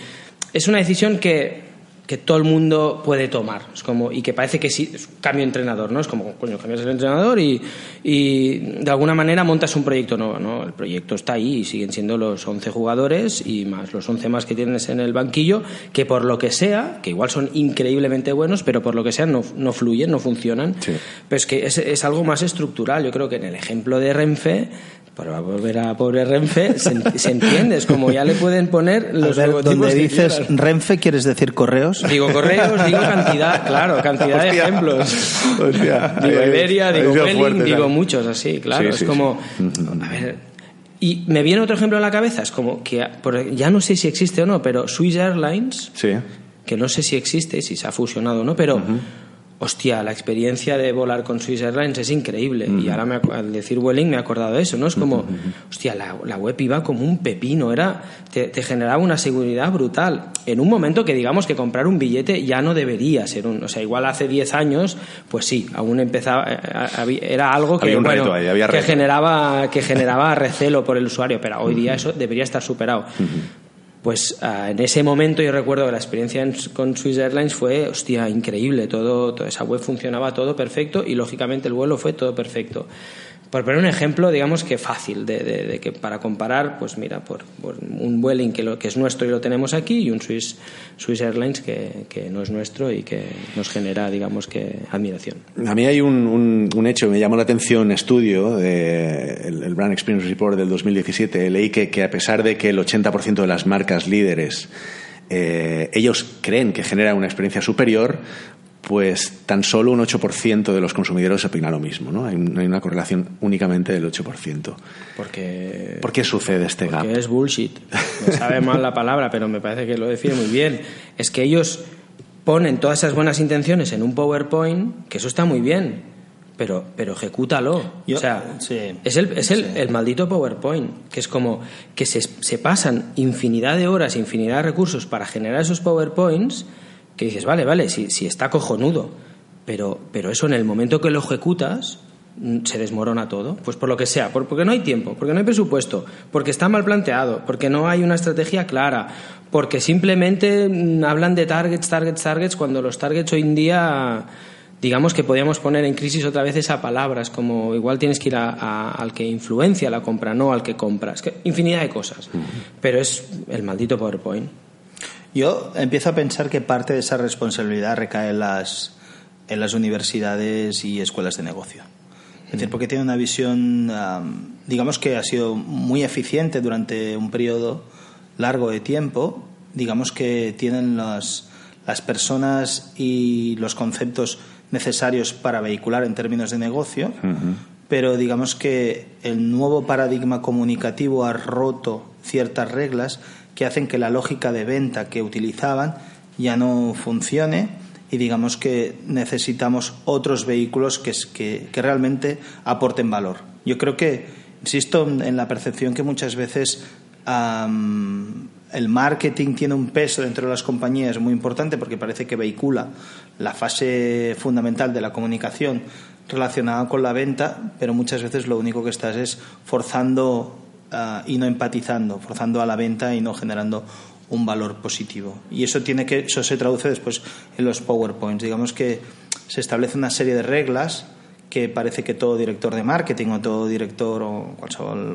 es una decisión que que todo el mundo puede tomar. Es como, y que parece que sí, cambio entrenador, ¿no? Es como, coño, cambias el entrenador y, y de alguna manera montas un proyecto nuevo, ¿no? El proyecto está ahí y siguen siendo los 11 jugadores y más los 11 más que tienes en el banquillo, que por lo que sea, que igual son increíblemente buenos, pero por lo que sea no, no fluyen, no funcionan. Sí. Pero es que es, es algo más estructural. Yo creo que en el ejemplo de Renfe, para volver a pobre Renfe, se, se entiende. Es como ya le pueden poner los logotipos donde dices quieran. Renfe, ¿quieres decir correos? Digo correos, digo [LAUGHS] cantidad, claro, cantidad de ejemplos. Hostia. [LAUGHS] Digo Ahí- Iberia, ahí digo Welling, fuerte, digo muchos así, claro. Sí, es sí, como, a ver, y me viene otro ejemplo a la cabeza, es como que, ya no sé si existe o no, pero Swiss Airlines, Sí. que no sé si existe, si se ha fusionado o no, pero hostia, la experiencia de volar con Swiss Airlines es increíble. Y ahora me al decir Vueling me he acordado de eso, ¿no? Es como, hostia, la, la web iba como un pepino, era, te, te generaba una seguridad brutal. En un momento que digamos que comprar un billete ya no debería ser un, o sea, igual hace 10 años, pues sí, aún empezaba, eh, eh, había- era algo que, Había un bueno, reto ahí, había que reto. generaba, que generaba recelo por el usuario, pero hoy día eso debería estar superado. Pues ah, en ese momento yo recuerdo que la experiencia en- con Swiss Airlines fue, hostia, increíble. Todo, toda esa web funcionaba todo perfecto y lógicamente el vuelo fue todo perfecto. Por poner un ejemplo, digamos que fácil, de, de- de que para comparar, pues mira, por, un Vueling que, que es nuestro y lo tenemos aquí y un Swiss, Swiss Airlines que, que no es nuestro y que nos genera, digamos que, admiración. A mí hay un, un- hecho que me llamó la atención, estudio, de, el, el Brand Experience Report del 2017. Leí que, que a pesar de que el 80% de las marcas líderes, eh, ellos creen que genera una experiencia superior, pues tan solo un 8% de los consumidores opina lo mismo. ¿no? Hay, un- hay una correlación únicamente del 8%. Porque ¿Por qué sucede este gap? Porque es bullshit. Me sabe mal la palabra, pero me parece que lo define muy bien. Es que ellos ponen todas esas buenas intenciones en un PowerPoint, que eso está muy bien, pero, pero ejecútalo. Yo- o sea, sí. es, el, es el, el maldito PowerPoint, que es como que se, se pasan infinidad de horas, infinidad de recursos para generar esos PowerPoints, que dices, vale, vale, si, si está cojonudo, pero, pero eso en el momento que lo ejecutas mm, se desmorona todo, pues por lo que sea, por- porque no hay tiempo, porque no hay presupuesto, porque está mal planteado, porque no hay una estrategia clara, porque simplemente mm, hablan de targets, targets, targets, cuando los targets hoy en día digamos que podríamos poner en crisis otra vez esa palabra, es como igual tienes que ir a- a- al que influencia la compra, no al que compra, es que infinidad de cosas, pero es el maldito PowerPoint. Yo empiezo a pensar que parte de esa responsabilidad recae en las, en las universidades y escuelas de negocio. Es decir, porque tiene una visión, am, digamos que ha sido muy eficiente durante un periodo largo de tiempo, digamos que tienen las, las personas y los conceptos necesarios para vehicular en términos de negocio, pero digamos que el nuevo paradigma comunicativo ha roto ciertas reglas que hacen que la lógica de venta que utilizaban ya no funcione y digamos que necesitamos otros vehículos que, que, realmente aporten valor. Yo creo que, insisto en la percepción que muchas veces el marketing tiene un peso dentro de las compañías muy importante porque parece que vehicula la fase fundamental de la comunicación relacionada con la venta, pero muchas veces lo único que estás es forzando ah, y no empatizando, forzando a la venta y no generando un valor positivo. Y eso tiene que eso se traduce después en los PowerPoints. Digamos que se establece una serie de reglas que parece que todo director de marketing o todo director o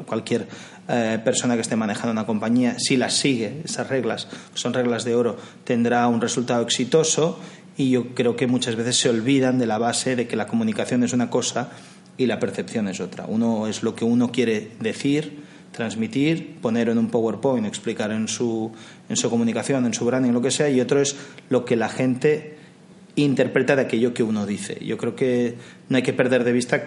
cualquier eh, persona que esté manejando una compañía, si las sigue, esas reglas, son reglas de oro, tendrá un resultado exitoso y yo creo que muchas veces se olvidan de la base de que la comunicación es una cosa y la percepción es otra. Uno es lo que uno quiere decir, transmitir, poner en un PowerPoint, explicar en su, en su comunicación, en su branding, lo que sea, y otro es lo que la gente interpreta de aquello que uno dice. Yo creo que no hay que perder de vista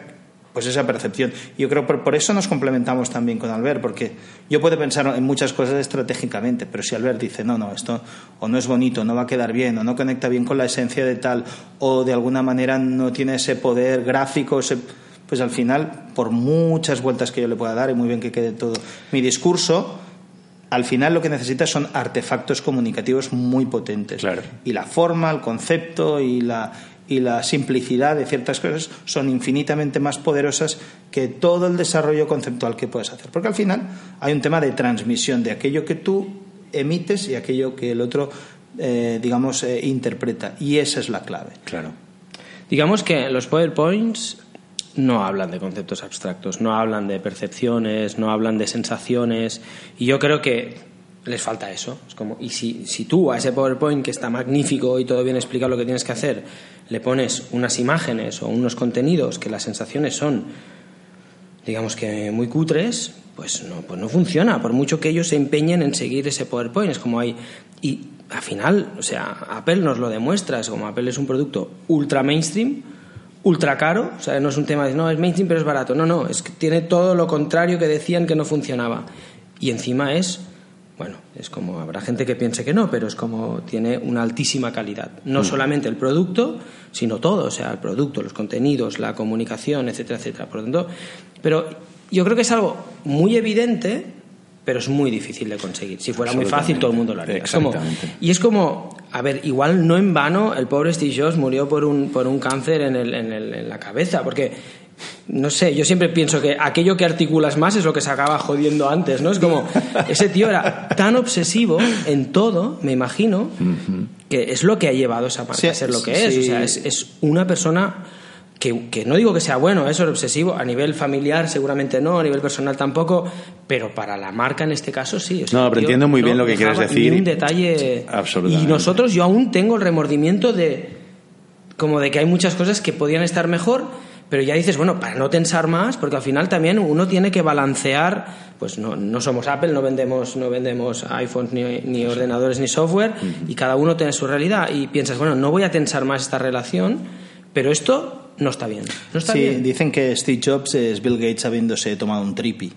pues esa percepción. Yo creo por, por eso nos complementamos también con Albert, porque yo puedo pensar en muchas cosas estratégicamente, pero si Albert dice, no, no, esto o no es bonito, no va a quedar bien, o no conecta bien con la esencia de tal, o de alguna manera no tiene ese poder gráfico, ese, pues al final, por muchas vueltas que yo le pueda dar, y muy bien que quede todo mi discurso, al final lo que necesitas son artefactos comunicativos muy potentes. Claro. Y la forma, el concepto y la, y la simplicidad de ciertas cosas son infinitamente más poderosas que todo el desarrollo conceptual que puedes hacer. Porque al final hay un tema de transmisión de aquello que tú emites y aquello que el otro eh, digamos, eh, interpreta. Y esa es la clave. Claro. Digamos que los PowerPoints no hablan de conceptos abstractos, no hablan de percepciones, no hablan de sensaciones. Y yo creo que les falta eso. Es como, y si, si tú a ese PowerPoint que está magnífico y todo bien explicado lo que tienes que hacer, le pones unas imágenes o unos contenidos que las sensaciones son, digamos que muy cutres, pues no, pues no funciona. Por mucho que ellos se empeñen en seguir ese PowerPoint, es como hay. Y al final, o sea, Apple nos lo demuestra, es como Apple es un producto ultra mainstream, ultra caro, o sea, no es un tema de no, es mainstream pero es barato, no, no, es que tiene todo lo contrario que decían que no funcionaba. Y encima es, bueno, es como, habrá gente que piense que no, pero es como tiene una altísima calidad. No solamente el producto, sino todo, o sea, el producto, los contenidos, la comunicación, etcétera, etcétera. Por lo tanto, pero yo creo que es algo muy evidente, pero es muy difícil de conseguir. Si fuera muy fácil, todo el mundo lo haría. Es como- Exactamente. y es como, a ver, igual no en vano el pobre Steve Jobs murió por un, por un cáncer en, el- en el- en la cabeza, porque, no sé, yo siempre pienso que aquello que articulas más es lo que se acaba jodiendo antes, ¿no? Es como, [LAUGHS] ese tío era tan obsesivo en todo, me imagino, que es lo que ha llevado esa marca Sí, a ser lo que es. O sea, es, es una persona que, que no digo que sea bueno, eso es obsesivo, a nivel familiar seguramente no, a nivel personal tampoco, pero para la marca en este caso sí. o sea, No, pero entiendo muy no bien lo que quieres decir. Un detalle. Absolutamente. Y nosotros, yo aún tengo el remordimiento de. como de que hay muchas cosas que podían estar mejor, pero ya dices, bueno, para no tensar más, porque al final también uno tiene que balancear, pues no, no somos Apple, no vendemos, no vendemos iPhones ni, ni ordenadores ni software, y cada uno tiene su realidad, y piensas, bueno, no voy a tensar más esta relación, pero esto no está bien. No está sí, bien. dicen que Steve Jobs es Bill Gates habiéndose tomado un tripi.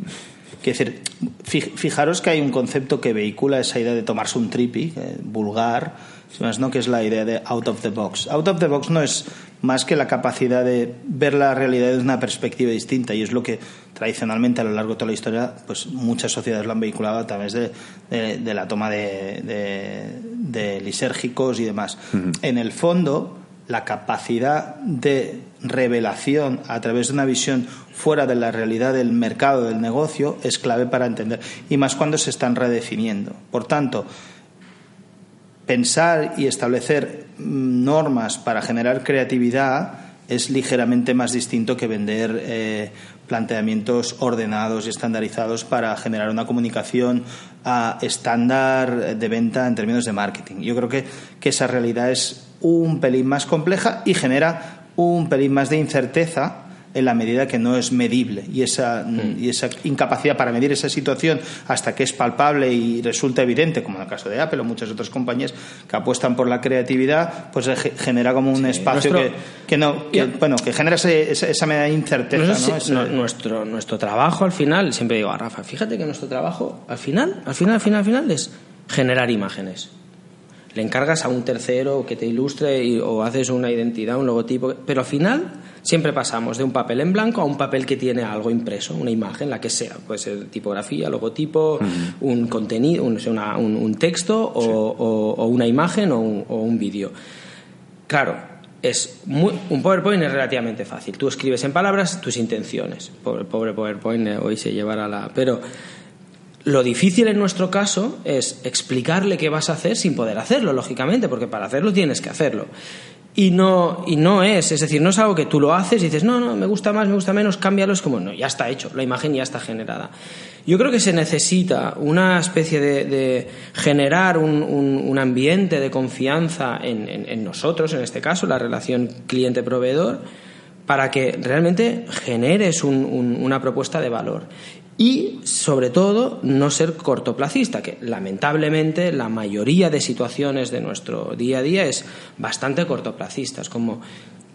Quiero decir, fi- fijaros que hay un concepto que vehicula esa idea de tomarse un tripi, eh, vulgar, más, ¿no? que es la idea de out of the box. Out of the box no es más que la capacidad de ver la realidad desde una perspectiva distinta y es lo que tradicionalmente a lo largo de toda la historia pues muchas sociedades lo han vehiculado a través de, de- de la toma de, de- de lisérgicos y demás. En el fondo, la capacidad de revelación a través de una visión fuera de la realidad del mercado, del negocio, es clave para entender. Y más cuando se están redefiniendo. Por tanto, pensar y establecer mm, normas para generar creatividad es ligeramente más distinto que vender eh, planteamientos ordenados y estandarizados para generar una comunicación ah, estándar de venta en términos de marketing. Yo creo que, que esa realidad es un pelín más compleja y genera un pelín más de incerteza en la medida que no es medible y esa, y esa incapacidad para medir esa situación hasta que es palpable y resulta evidente, como en el caso de Apple o muchas otras compañías que apuestan por la creatividad, pues genera como un espacio nuestro- que, que no, que, bueno, que genera ese- esa, esa medida de incerteza, No sé ¿no? si- Ese- no, nuestro, nuestro trabajo al final, siempre digo a Rafa, fíjate que nuestro trabajo al final, al final, al final, al final es generar imágenes. Le encargas a un tercero que te ilustre y- o haces una identidad, un logotipo, pero al final siempre pasamos de un papel en blanco a un papel que tiene algo impreso, una imagen, la que sea, puede ser tipografía, logotipo, un contenido, un, una- un- un texto o, o- o una imagen o un, o un vídeo. Claro, es muy- un PowerPoint es relativamente fácil. Tú escribes en palabras tus intenciones. Pobre, pobre PowerPoint eh, hoy se llevará la. Pero lo difícil en nuestro caso es explicarle qué vas a hacer sin poder hacerlo, lógicamente, porque para hacerlo tienes que hacerlo. Y no, y no es, es decir, no es algo que tú lo haces y dices, no, no, me gusta más, me gusta menos, cámbialo, es como, no, ya está hecho, la imagen ya está generada. Yo creo que se necesita una especie de, generar un, un- ambiente de confianza en, en- nosotros, en este caso, la relación cliente-proveedor, para que realmente generes un- una propuesta de valor. Y, sobre todo, no ser cortoplacista, que lamentablemente la mayoría de situaciones de nuestro día a día es bastante cortoplacista. Como,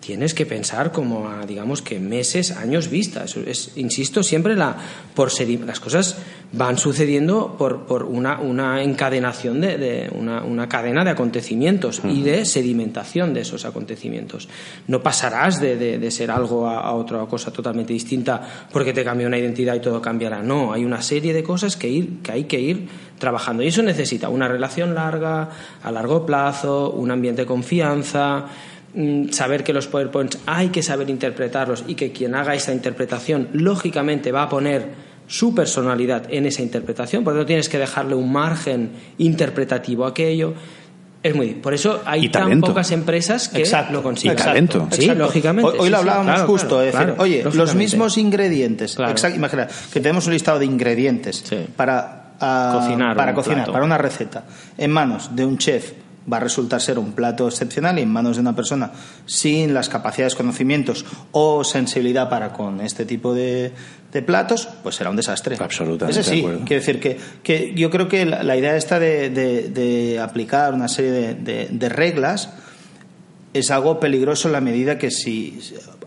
tienes que pensar como a, digamos que meses, años vista. Eso es, insisto, siempre la, por sedi- las cosas van sucediendo por, por una, una encadenación de, de una, una cadena de acontecimientos y de sedimentación de esos acontecimientos. No pasarás de, de- de ser algo a, a otra cosa totalmente distinta porque te cambió una identidad y todo cambiará. No, hay una serie de cosas que, ir, que hay que ir trabajando y eso necesita una relación larga, a largo plazo, un ambiente de confianza, saber que los PowerPoints hay que saber interpretarlos y que quien haga esa interpretación lógicamente va a poner su personalidad en esa interpretación, porque no tienes que dejarle un margen interpretativo a aquello. Es muy Por eso hay tan pocas empresas que Exacto, lo consiguen. Y talento. Sí, Exacto. lógicamente. Hoy, hoy sí, lo sí, hablábamos claro, justo, claro, es decir, claro, oye, los mismos ingredientes, imagina, que tenemos un listado de ingredientes Sí. para ah, Cocinar para cocinar, plato. para una receta, en manos de un chef va a resultar ser un plato excepcional y en manos de una persona sin las capacidades, conocimientos o sensibilidad para con este tipo de, de platos, pues será un desastre. Absolutamente Ese de sí, acuerdo. quiero decir que, que yo creo que la, la idea esta de, de- de aplicar una serie de- de- de reglas es algo peligroso en la medida que si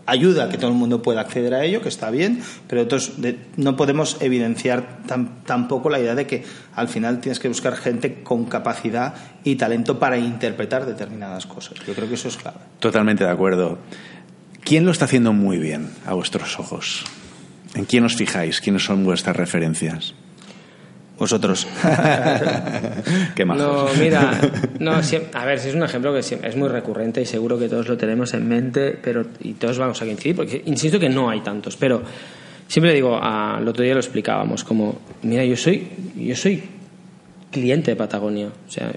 ayuda a que todo el mundo pueda acceder a ello, que está bien, pero entonces no podemos evidenciar tam- tampoco la idea de que al final tienes que buscar gente con capacidad y talento para interpretar determinadas cosas. Yo creo que eso es clave. Totalmente de acuerdo. ¿Quién lo está haciendo muy bien a vuestros ojos? ¿En quién os fijáis? ¿Quiénes son vuestras referencias? Vosotros. [LAUGHS] Qué majos. No, mira, no, a ver, si es un ejemplo que es muy recurrente y seguro que todos lo tenemos en mente, pero y todos vamos a coincidir, porque insisto que no hay tantos, pero siempre digo, ah, el otro día lo explicábamos, como, mira, yo soy, yo soy cliente de Patagonia, o sea,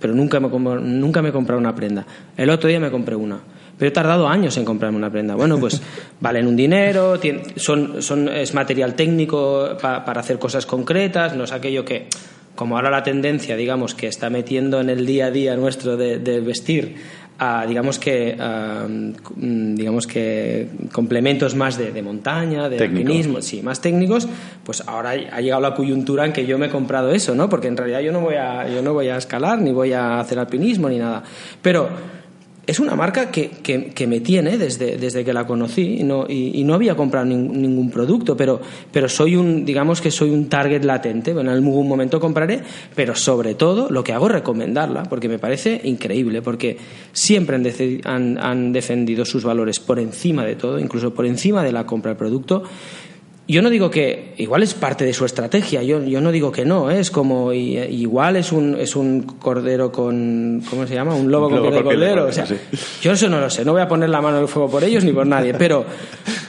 pero nunca me, nunca me he comprado una prenda. El otro día me compré una. Pero he tardado años en comprarme una prenda. Bueno, pues [LAUGHS] valen un dinero, tien- son, son, es material técnico pa- para hacer cosas concretas, no es aquello que, como ahora la tendencia, digamos, que está metiendo en el día a día nuestro de, de vestir, a, digamos que a, mm, digamos que complementos más de, de montaña, de alpinismo, sí, más técnicos, pues ahora ha llegado la coyuntura en que yo me he comprado eso, ¿no? Porque en realidad yo no voy a, yo no voy a escalar, ni voy a hacer alpinismo, ni nada. Pero es una marca que, que- me tiene desde, desde que la conocí y no, y, no había comprado nin- ningún producto, pero, pero soy un, digamos que soy un target latente. Bueno, en algún momento compraré, pero sobre todo lo que hago es recomendarla, porque me parece increíble, porque siempre han- han defendido sus valores por encima de todo, incluso por encima de la compra del producto. Yo no digo que igual es parte de su estrategia, yo, yo no digo que no, ¿eh? es como y- igual es un, es un cordero con ¿cómo se llama? un lobo Un con lobo piel de con piel de cordero, o cordero, sea, sí. yo eso no lo sé, no voy a poner la mano en el fuego por ellos ni por nadie, pero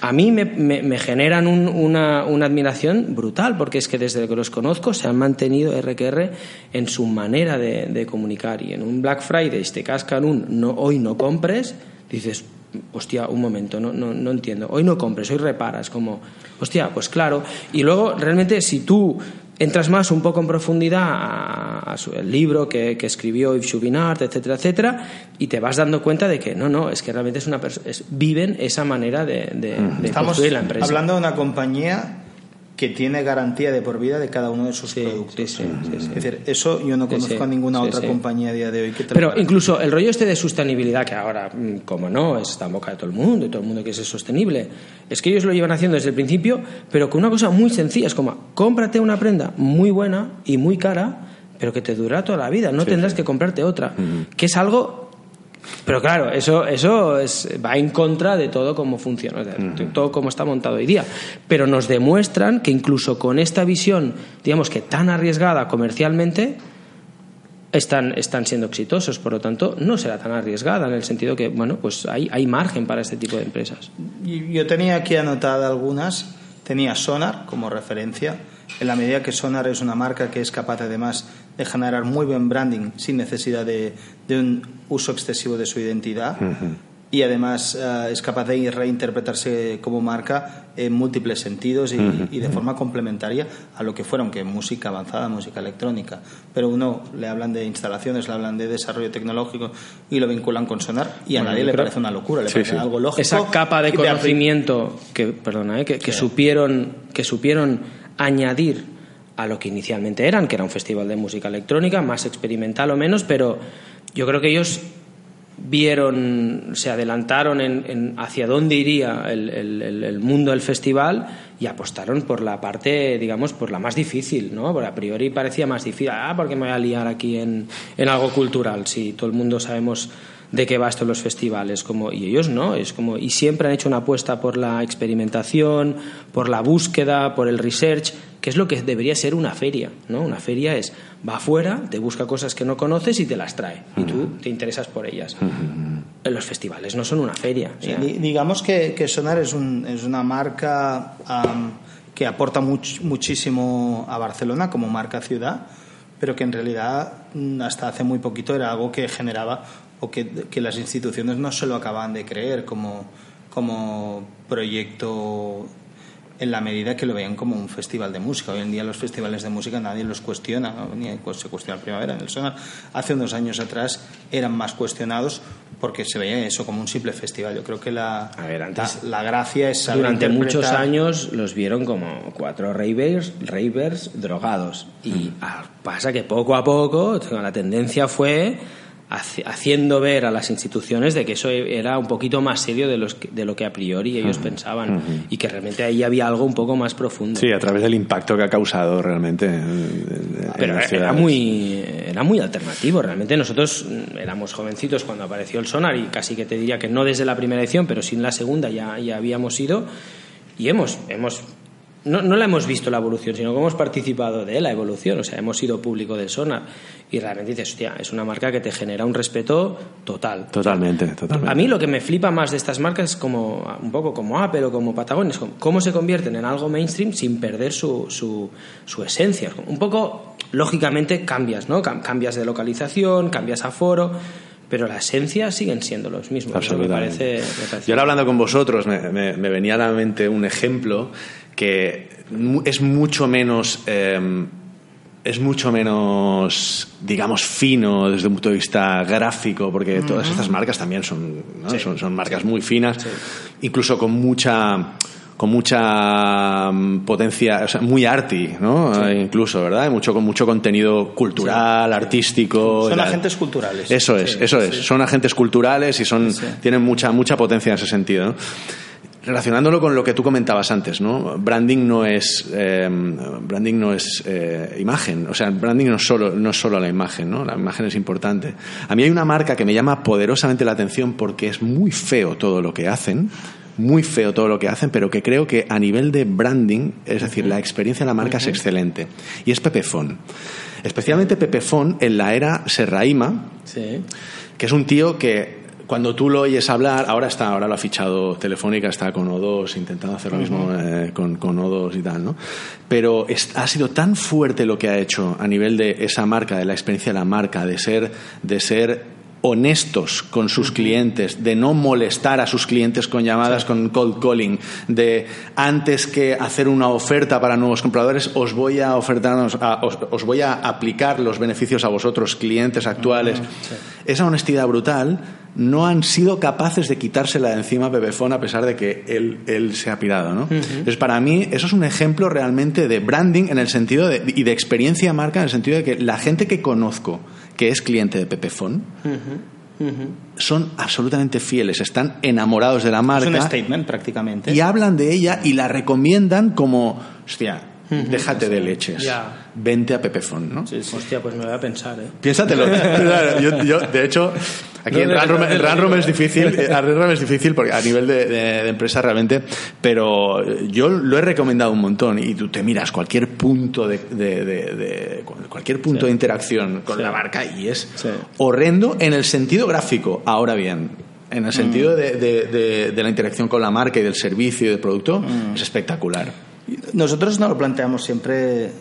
a mí me, me- me generan un- una, una admiración brutal, porque es que desde que los conozco se han mantenido RQR en su manera de, de comunicar y en un Black Friday si te cascan un no, hoy no compres, dices, hostia, un momento, no, no, no entiendo, hoy no compres, hoy reparas, como, hostia, pues claro, y luego realmente si tú entras más un poco en profundidad a, a su- el libro que, que escribió Yves Chouinard, etcétera, etcétera, y te vas dando cuenta de que no, no, es que realmente es una es, viven esa manera de, de, de Estamos construir la empresa. hablando de una compañía que tiene garantía de por vida de cada uno de sus Sí, productos. sí, sí. Es decir, eso yo no conozco a ninguna otra compañía a día de hoy que te Pero incluso el rollo este de sostenibilidad, que ahora, mm, como no, está en boca de todo el mundo y todo el mundo quiere ser sostenible, es que ellos lo llevan haciendo desde el principio, pero con una cosa muy sencilla, es como, cómprate una prenda muy buena y muy cara, pero que te durará toda la vida, no tendrás que comprarte otra, que es algo... Pero claro, eso, eso es, va en contra de todo cómo funciona, de todo cómo está montado hoy día. Pero nos demuestran que incluso con esta visión, digamos que tan arriesgada comercialmente, están, están siendo exitosos, por lo tanto, no será tan arriesgada en el sentido que, bueno, pues hay, hay margen para este tipo de empresas. Y- Yo tenía aquí anotada algunas. Tenía Sonar como referencia. En la medida que Sonar es una marca que es capaz además de generar muy buen branding sin necesidad de, de un uso excesivo de su identidad. Y además eh, es capaz de reinterpretarse como marca en múltiples sentidos y, y de forma complementaria a lo que fueron, que música avanzada, música electrónica. Pero uno le hablan de instalaciones, le hablan de desarrollo tecnológico y lo vinculan con Sonar y a Bueno, nadie le creo- parece una locura, le Sí, parece sí. algo lógico. Esa capa de conocimiento que, perdona, eh, que, que supieron, que supieron añadir a lo que inicialmente eran, que era un festival de música electrónica, más experimental o menos, pero yo creo que ellos vieron, se adelantaron en, hacia dónde iría el mundo del festival y apostaron por la parte, digamos, por la más difícil, ¿no? Porque a priori parecía más difícil, ah, porque me voy a liar aquí en, en algo cultural, si todo el mundo sabemos de qué va esto en los festivales, como, y ellos no, es como, y siempre han hecho una apuesta por la experimentación, por la búsqueda, por el research, que es lo que debería ser una feria, ¿no? Una feria es, va afuera, te busca cosas que no conoces y te las trae, y tú te interesas por ellas. Los festivales no son una feria. Sí, digamos que, que Sonar es, un- es una marca que aporta much- muchísimo a Barcelona como marca ciudad, pero que en realidad mm, hasta hace muy poquito era algo que generaba o que, que las instituciones no se lo acababan de creer como, como proyecto en la medida que lo veían como un festival de música. Hoy en día los festivales de música nadie los cuestiona, ¿no? ni se cuestiona el primavera. En el Sonar hace unos años atrás eran más cuestionados porque se veía eso como un simple festival. Yo creo que la, ver, antes- la, la gracia es saber Durante muchos años los vieron como cuatro ravers, ravers drogados. Y ah, pasa que poco a poco la tendencia fue haciendo ver a las instituciones de que eso era un poquito más serio de, los de lo que a priori ellos pensaban y que realmente ahí había algo un poco más profundo. Sí, a través del impacto que ha causado realmente. en- en Pero era ciudades. muy, era muy alternativo. Realmente nosotros mm, éramos jovencitos cuando apareció el sonar y casi que te diría que no desde la primera edición, pero sí en la segunda ya, ya habíamos ido y hemos, hemos no, no la hemos visto la evolución, sino que hemos participado de la evolución. O sea, hemos sido público del sonar y realmente dices, hostia, es una marca que te genera un respeto total. Totalmente, totalmente. A mí lo que me flipa más de estas marcas, como un poco como Apple o como Patagonia, es como cómo se convierten en algo mainstream sin perder su, su, su esencia. Un poco, lógicamente, cambias, ¿no? Cam- Cambias de localización, cambias aforo, pero la esencia siguen siendo los mismos. Eso me Absolutamente. parece, me parece- Y ahora hablando con vosotros, me, me- me venía a la mente un ejemplo que es mucho menos. eh, es mucho menos, digamos, fino desde un punto de vista gráfico, porque todas estas marcas también son, ¿no? son, son marcas muy finas, incluso con mucha con mucha mm, potencia, o sea, muy arty, ¿no? Eh, Incluso, ¿verdad? Mucho, con mucho contenido cultural, artístico. Son agentes culturales. Eso es, eso es. Son agentes culturales y son, tienen mucha, mucha potencia en ese sentido. ¿no? Relacionándolo con lo que tú comentabas antes, ¿no? Branding no es eh, branding no es eh, imagen, o sea, branding no es solo no es solo la imagen, ¿no? La imagen es importante. A mí hay una marca que me llama poderosamente la atención porque es muy feo todo lo que hacen, muy feo todo lo que hacen, pero que creo que a nivel de branding, es decir, la experiencia de la marca es excelente. Y es Pepefon. Especialmente Pepefon en la era Serraima, Sí. que es un tío que cuando tú lo oyes hablar, ahora está, ahora lo ha fichado Telefónica, está con O2, intentando hacer lo mismo eh, con, con O2 y tal, ¿no? Pero es- ha sido tan fuerte lo que ha hecho a nivel de esa marca, de la experiencia de la marca, de ser, de ser honestos con sus clientes, de no molestar a sus clientes con llamadas, con cold calling, de antes que hacer una oferta para nuevos compradores, os voy a ofertar, os, a- os- os voy a aplicar los beneficios a vosotros, clientes actuales. Esa honestidad brutal no han sido capaces de quitársela de encima a a pesar de que él, él se ha pirado. ¿no? Entonces, para mí, eso es un ejemplo realmente de branding en el sentido de, y de experiencia marca en el sentido de que la gente que conozco que es cliente de Pepefon son absolutamente fieles, están enamorados de la Es un marca statement prácticamente. y hablan de ella y la recomiendan como, hostia, déjate de leches, Ya. vente a Pepefon, ¿no? Hostia, pues me voy a pensar, ¿eh? Piénsatelo. [LAUGHS] Yo, yo, de hecho, aquí en ¿Dónde- Runroom, dónde en digo? es difícil, [LAUGHS] es difícil porque a nivel de, de- de empresa realmente, pero yo lo he recomendado un montón y tú te miras cualquier punto de, de- de- de- cualquier punto de interacción con Sí. la marca y es Sí. horrendo en el sentido gráfico. Ahora bien, en el Mm. sentido de, de- de- de la interacción con la marca y del servicio y del producto, Mm. es espectacular. Nosotros no lo planteamos siempre,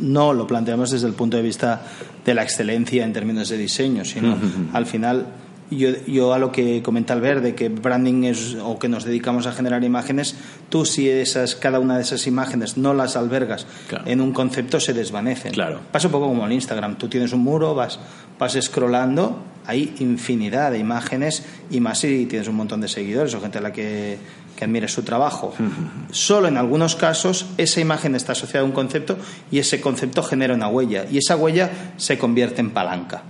no lo planteamos desde el punto de vista de la excelencia en términos de diseño, sino al final yo, yo a lo que comenta Albert de que branding es o que nos dedicamos a generar imágenes, tú si esas cada una de esas imágenes no las albergas Claro. en un concepto se desvanecen. Claro. Pasa un poco como en Instagram, tú tienes un muro, vas vas scrollando, hay infinidad de imágenes y más si tienes un montón de seguidores o gente a la que, que admires su trabajo. [LAUGHS] Solo en algunos casos esa imagen está asociada a un concepto y ese concepto genera una huella y esa huella se convierte en palanca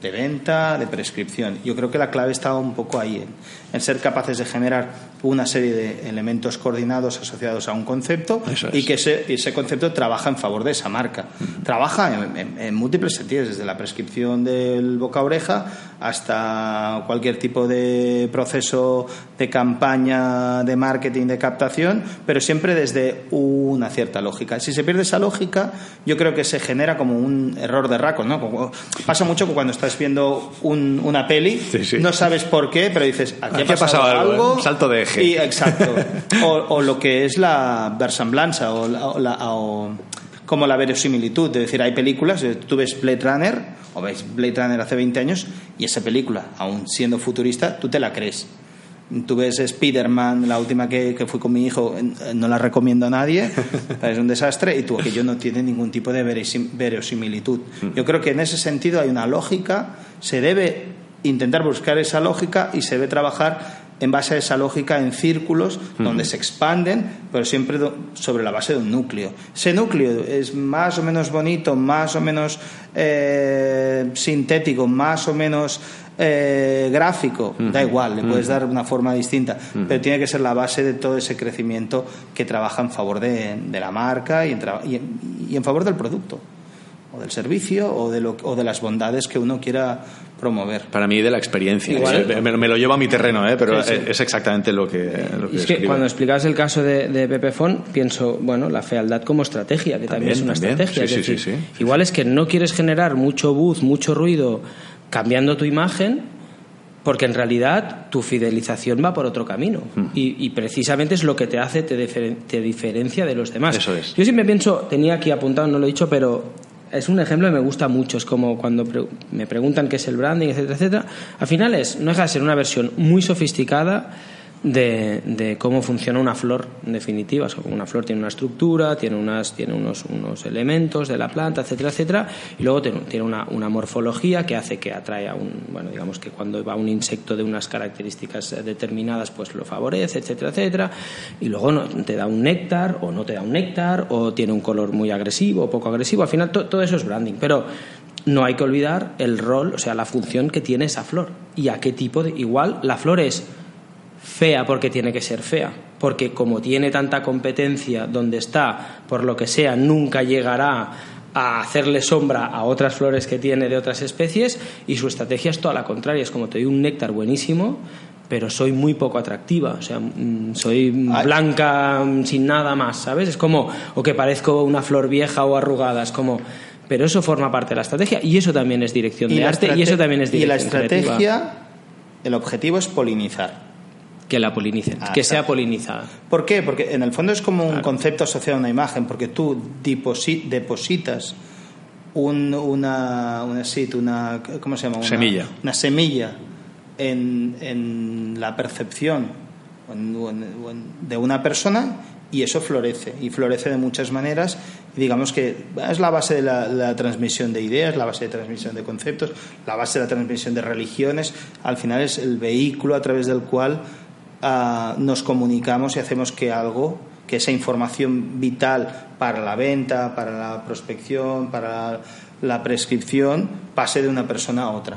de venta, de prescripción. Yo creo que la clave está un poco ahí, en, en ser capaces de generar una serie de elementos coordinados asociados a un concepto es. y que ese, ese concepto trabaja en favor de esa marca. Trabaja en, en- en múltiples sentidos, desde la prescripción del boca a oreja hasta cualquier tipo de proceso de campaña de marketing, de captación, pero siempre desde una cierta lógica. Si se pierde esa lógica, yo creo que se genera como un error de raco, ¿no? Como- pasa mucho que cuando estás viendo un- una peli, Sí, sí. no sabes por qué, pero dices, aquí, ha pasado, algo, ¿eh? Un salto de eje. Y, exacto. [LAUGHS] O, o lo que es la versemblanza o, la- o la- o- como la verosimilitud, de decir, hay películas, eh, tú ves Blade Runner, o ves Blade Runner hace 20 años, y esa película, aún siendo futurista, tú te la crees. Tú ves Spider-Man, la última que, que fui con mi hijo, eh, no la recomiendo a nadie, [LAUGHS] es un desastre, y tú, aquello no tiene ningún tipo de verosim- verosimilitud. Yo creo que en ese sentido hay una lógica, se debe intentar buscar esa lógica y se debe trabajar en base a esa lógica en círculos donde se expanden, pero siempre sobre la base de un núcleo. Ese núcleo es más o menos bonito, más o menos eh, sintético, más o menos eh, gráfico, da igual, le puedes dar una forma distinta, pero tiene que ser la base de todo ese crecimiento que trabaja en favor de, de la marca y en, tra- y en- y en favor del producto o del servicio o de, lo, o de las bondades que uno quiera promover. Para mí de la experiencia. Igual. Me, me lo llevo a mi terreno, ¿eh? pero Sí, sí. es exactamente lo que, lo que es que escribo. cuando explicabas el caso de, de Pepefon, pienso, bueno, la fealdad como estrategia, que también, También, es una también. estrategia. Sí, es sí, decir, sí, sí. igual es que no quieres generar mucho buzz, mucho ruido, cambiando tu imagen, porque en realidad tu fidelización va por otro camino. Hmm. Y, y precisamente es lo que te hace, te, diferen- te diferencia de los demás. Eso es. Yo siempre pienso, tenía aquí apuntado, no lo he dicho, pero es un ejemplo que me gusta mucho. Es como cuando pre- me preguntan qué es el branding, etcétera, etcétera. Al final es, no deja de ser una versión muy sofisticada de, de cómo funciona una flor, en definitiva. O sea, una flor tiene una estructura, tiene, unas, tiene unos, unos elementos de la planta, etcétera, etcétera. Y luego tiene, una, una morfología que hace que atrae a un, bueno, digamos que cuando va un insecto de unas características determinadas, pues lo favorece, etcétera, etcétera. Y luego no, te da un néctar o no te da un néctar o tiene un color muy agresivo o poco agresivo. Al final to- todo eso es branding. Pero no hay que olvidar el rol, o sea, la función que tiene esa flor y a qué tipo de... Igual la flor es fea porque tiene que ser fea, porque como tiene tanta competencia donde está, por lo que sea, nunca llegará a hacerle sombra a otras flores que tiene de otras especies y su estrategia es toda la contraria, es como te doy un néctar buenísimo, pero soy muy poco atractiva, o sea, mm, soy Ay. blanca mm, sin nada más, ¿sabes? Es como, o que parezco una flor vieja o arrugada, es como... Pero eso forma parte de la estrategia y eso también es dirección de arte y eso también es Y la dirección creativa. estrategia, el objetivo es polinizar. Que la polinicen, Ah, que está. sea polinizada. ¿Por qué? Porque en el fondo es como un concepto asociado a una imagen, porque tú depositas un- una, una, una ¿cómo se llama? Una, Semilla. Una semilla en, en la percepción en- en- de una persona y eso florece y florece de muchas maneras y digamos que es la base de la, la transmisión de ideas la base de transmisión de conceptos la base de la transmisión de religiones al final es el vehículo a través del cual ah, nos comunicamos y hacemos que algo que esa información vital para la venta para la prospección para la prescripción pase de una persona a otra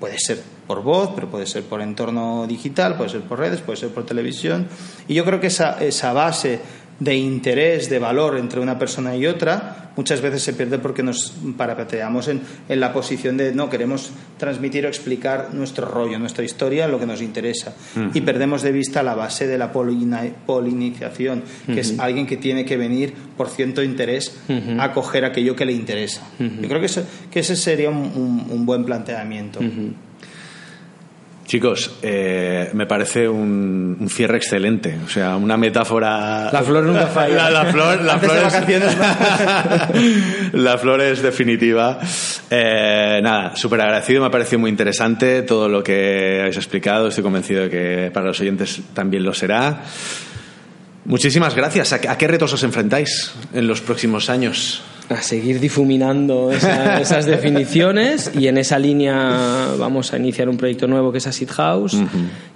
Puede ser por voz, pero puede ser por entorno digital, puede ser por redes, puede ser por televisión. Y yo creo que esa, esa base de interés, de valor entre una persona y otra, muchas veces se pierde porque nos parapeteamos en, en la posición de no queremos transmitir o explicar nuestro rollo, nuestra historia, lo que nos interesa. Y perdemos de vista la base de la polina- polinización, que es alguien que tiene que venir por cierto interés a coger aquello que le interesa. Yo creo que, eso- que ese sería un, un- un buen planteamiento. Chicos, eh, me parece un, un cierre excelente. O sea, una metáfora. La flor nunca falla. La, la flor, la flor es- [LAUGHS] la flor es definitiva. Eh, nada, súper agradecido. Me ha parecido muy interesante todo lo que habéis explicado. Estoy convencido de que para los oyentes también lo será. Muchísimas gracias. ¿A, qué- a qué retos os enfrentáis en los próximos años? A seguir difuminando esa- esas definiciones y en esa línea vamos a iniciar un proyecto nuevo que es Acid House,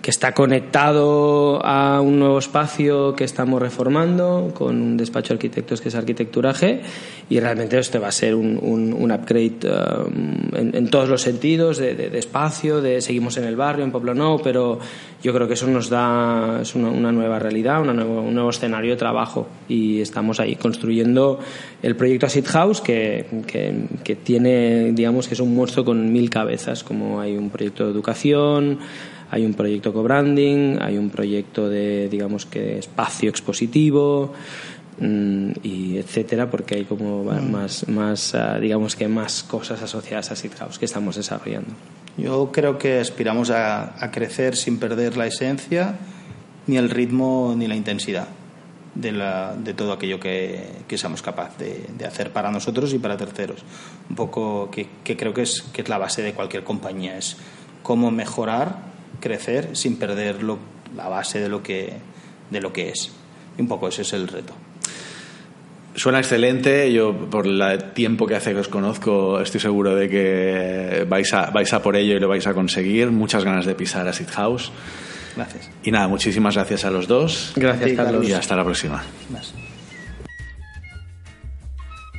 que está conectado a un nuevo espacio que estamos reformando con un despacho de arquitectos que es Arquitecturaje y realmente este va a ser un, un- un upgrade um, en, en todos los sentidos, de, de- de espacio, de seguimos en el barrio, en Poblenou, pero yo creo que eso nos da es una, una nueva realidad, una nuevo- un nuevo escenario de trabajo y estamos ahí construyendo el proyecto Acid House que, que, que tiene, digamos, que es un monstruo con mil cabezas, como hay un proyecto de educación, hay un proyecto co-branding, hay un proyecto de, digamos, que espacio expositivo mm, y etcétera, porque hay como va- más, más ah, digamos que más cosas asociadas a Acid House que estamos desarrollando. Yo creo que aspiramos a, a crecer sin perder la esencia, ni el ritmo, ni la intensidad. De, la, de todo aquello que, que seamos capaces de, de, hacer para nosotros y para terceros. Un poco que, que creo que es, que es la base de cualquier compañía, es cómo mejorar, crecer sin perder lo, la base de lo, que, de lo que es. Y un poco ese es el reto. Suena excelente. Yo, por el tiempo que hace que os conozco, estoy seguro de que vais a, vais a por ello y lo vais a conseguir. Muchas ganas de pisar a Seed House. Gracias. Y nada, muchísimas gracias a los dos. Gracias, Sí, Carlos. Y hasta la próxima. Más.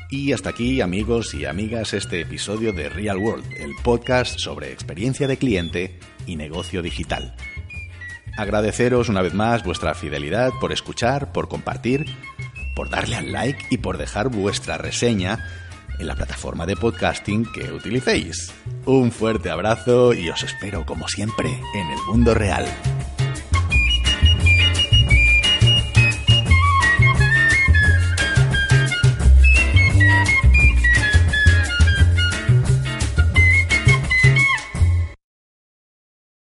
Y hasta aquí, amigos y amigas, este episodio de Real World, el podcast sobre experiencia de cliente y negocio digital. Agradeceros una vez más vuestra fidelidad por escuchar, por compartir, por darle al like y por dejar vuestra reseña en la plataforma de podcasting que utilicéis. Un fuerte abrazo y os espero como siempre en el mundo real.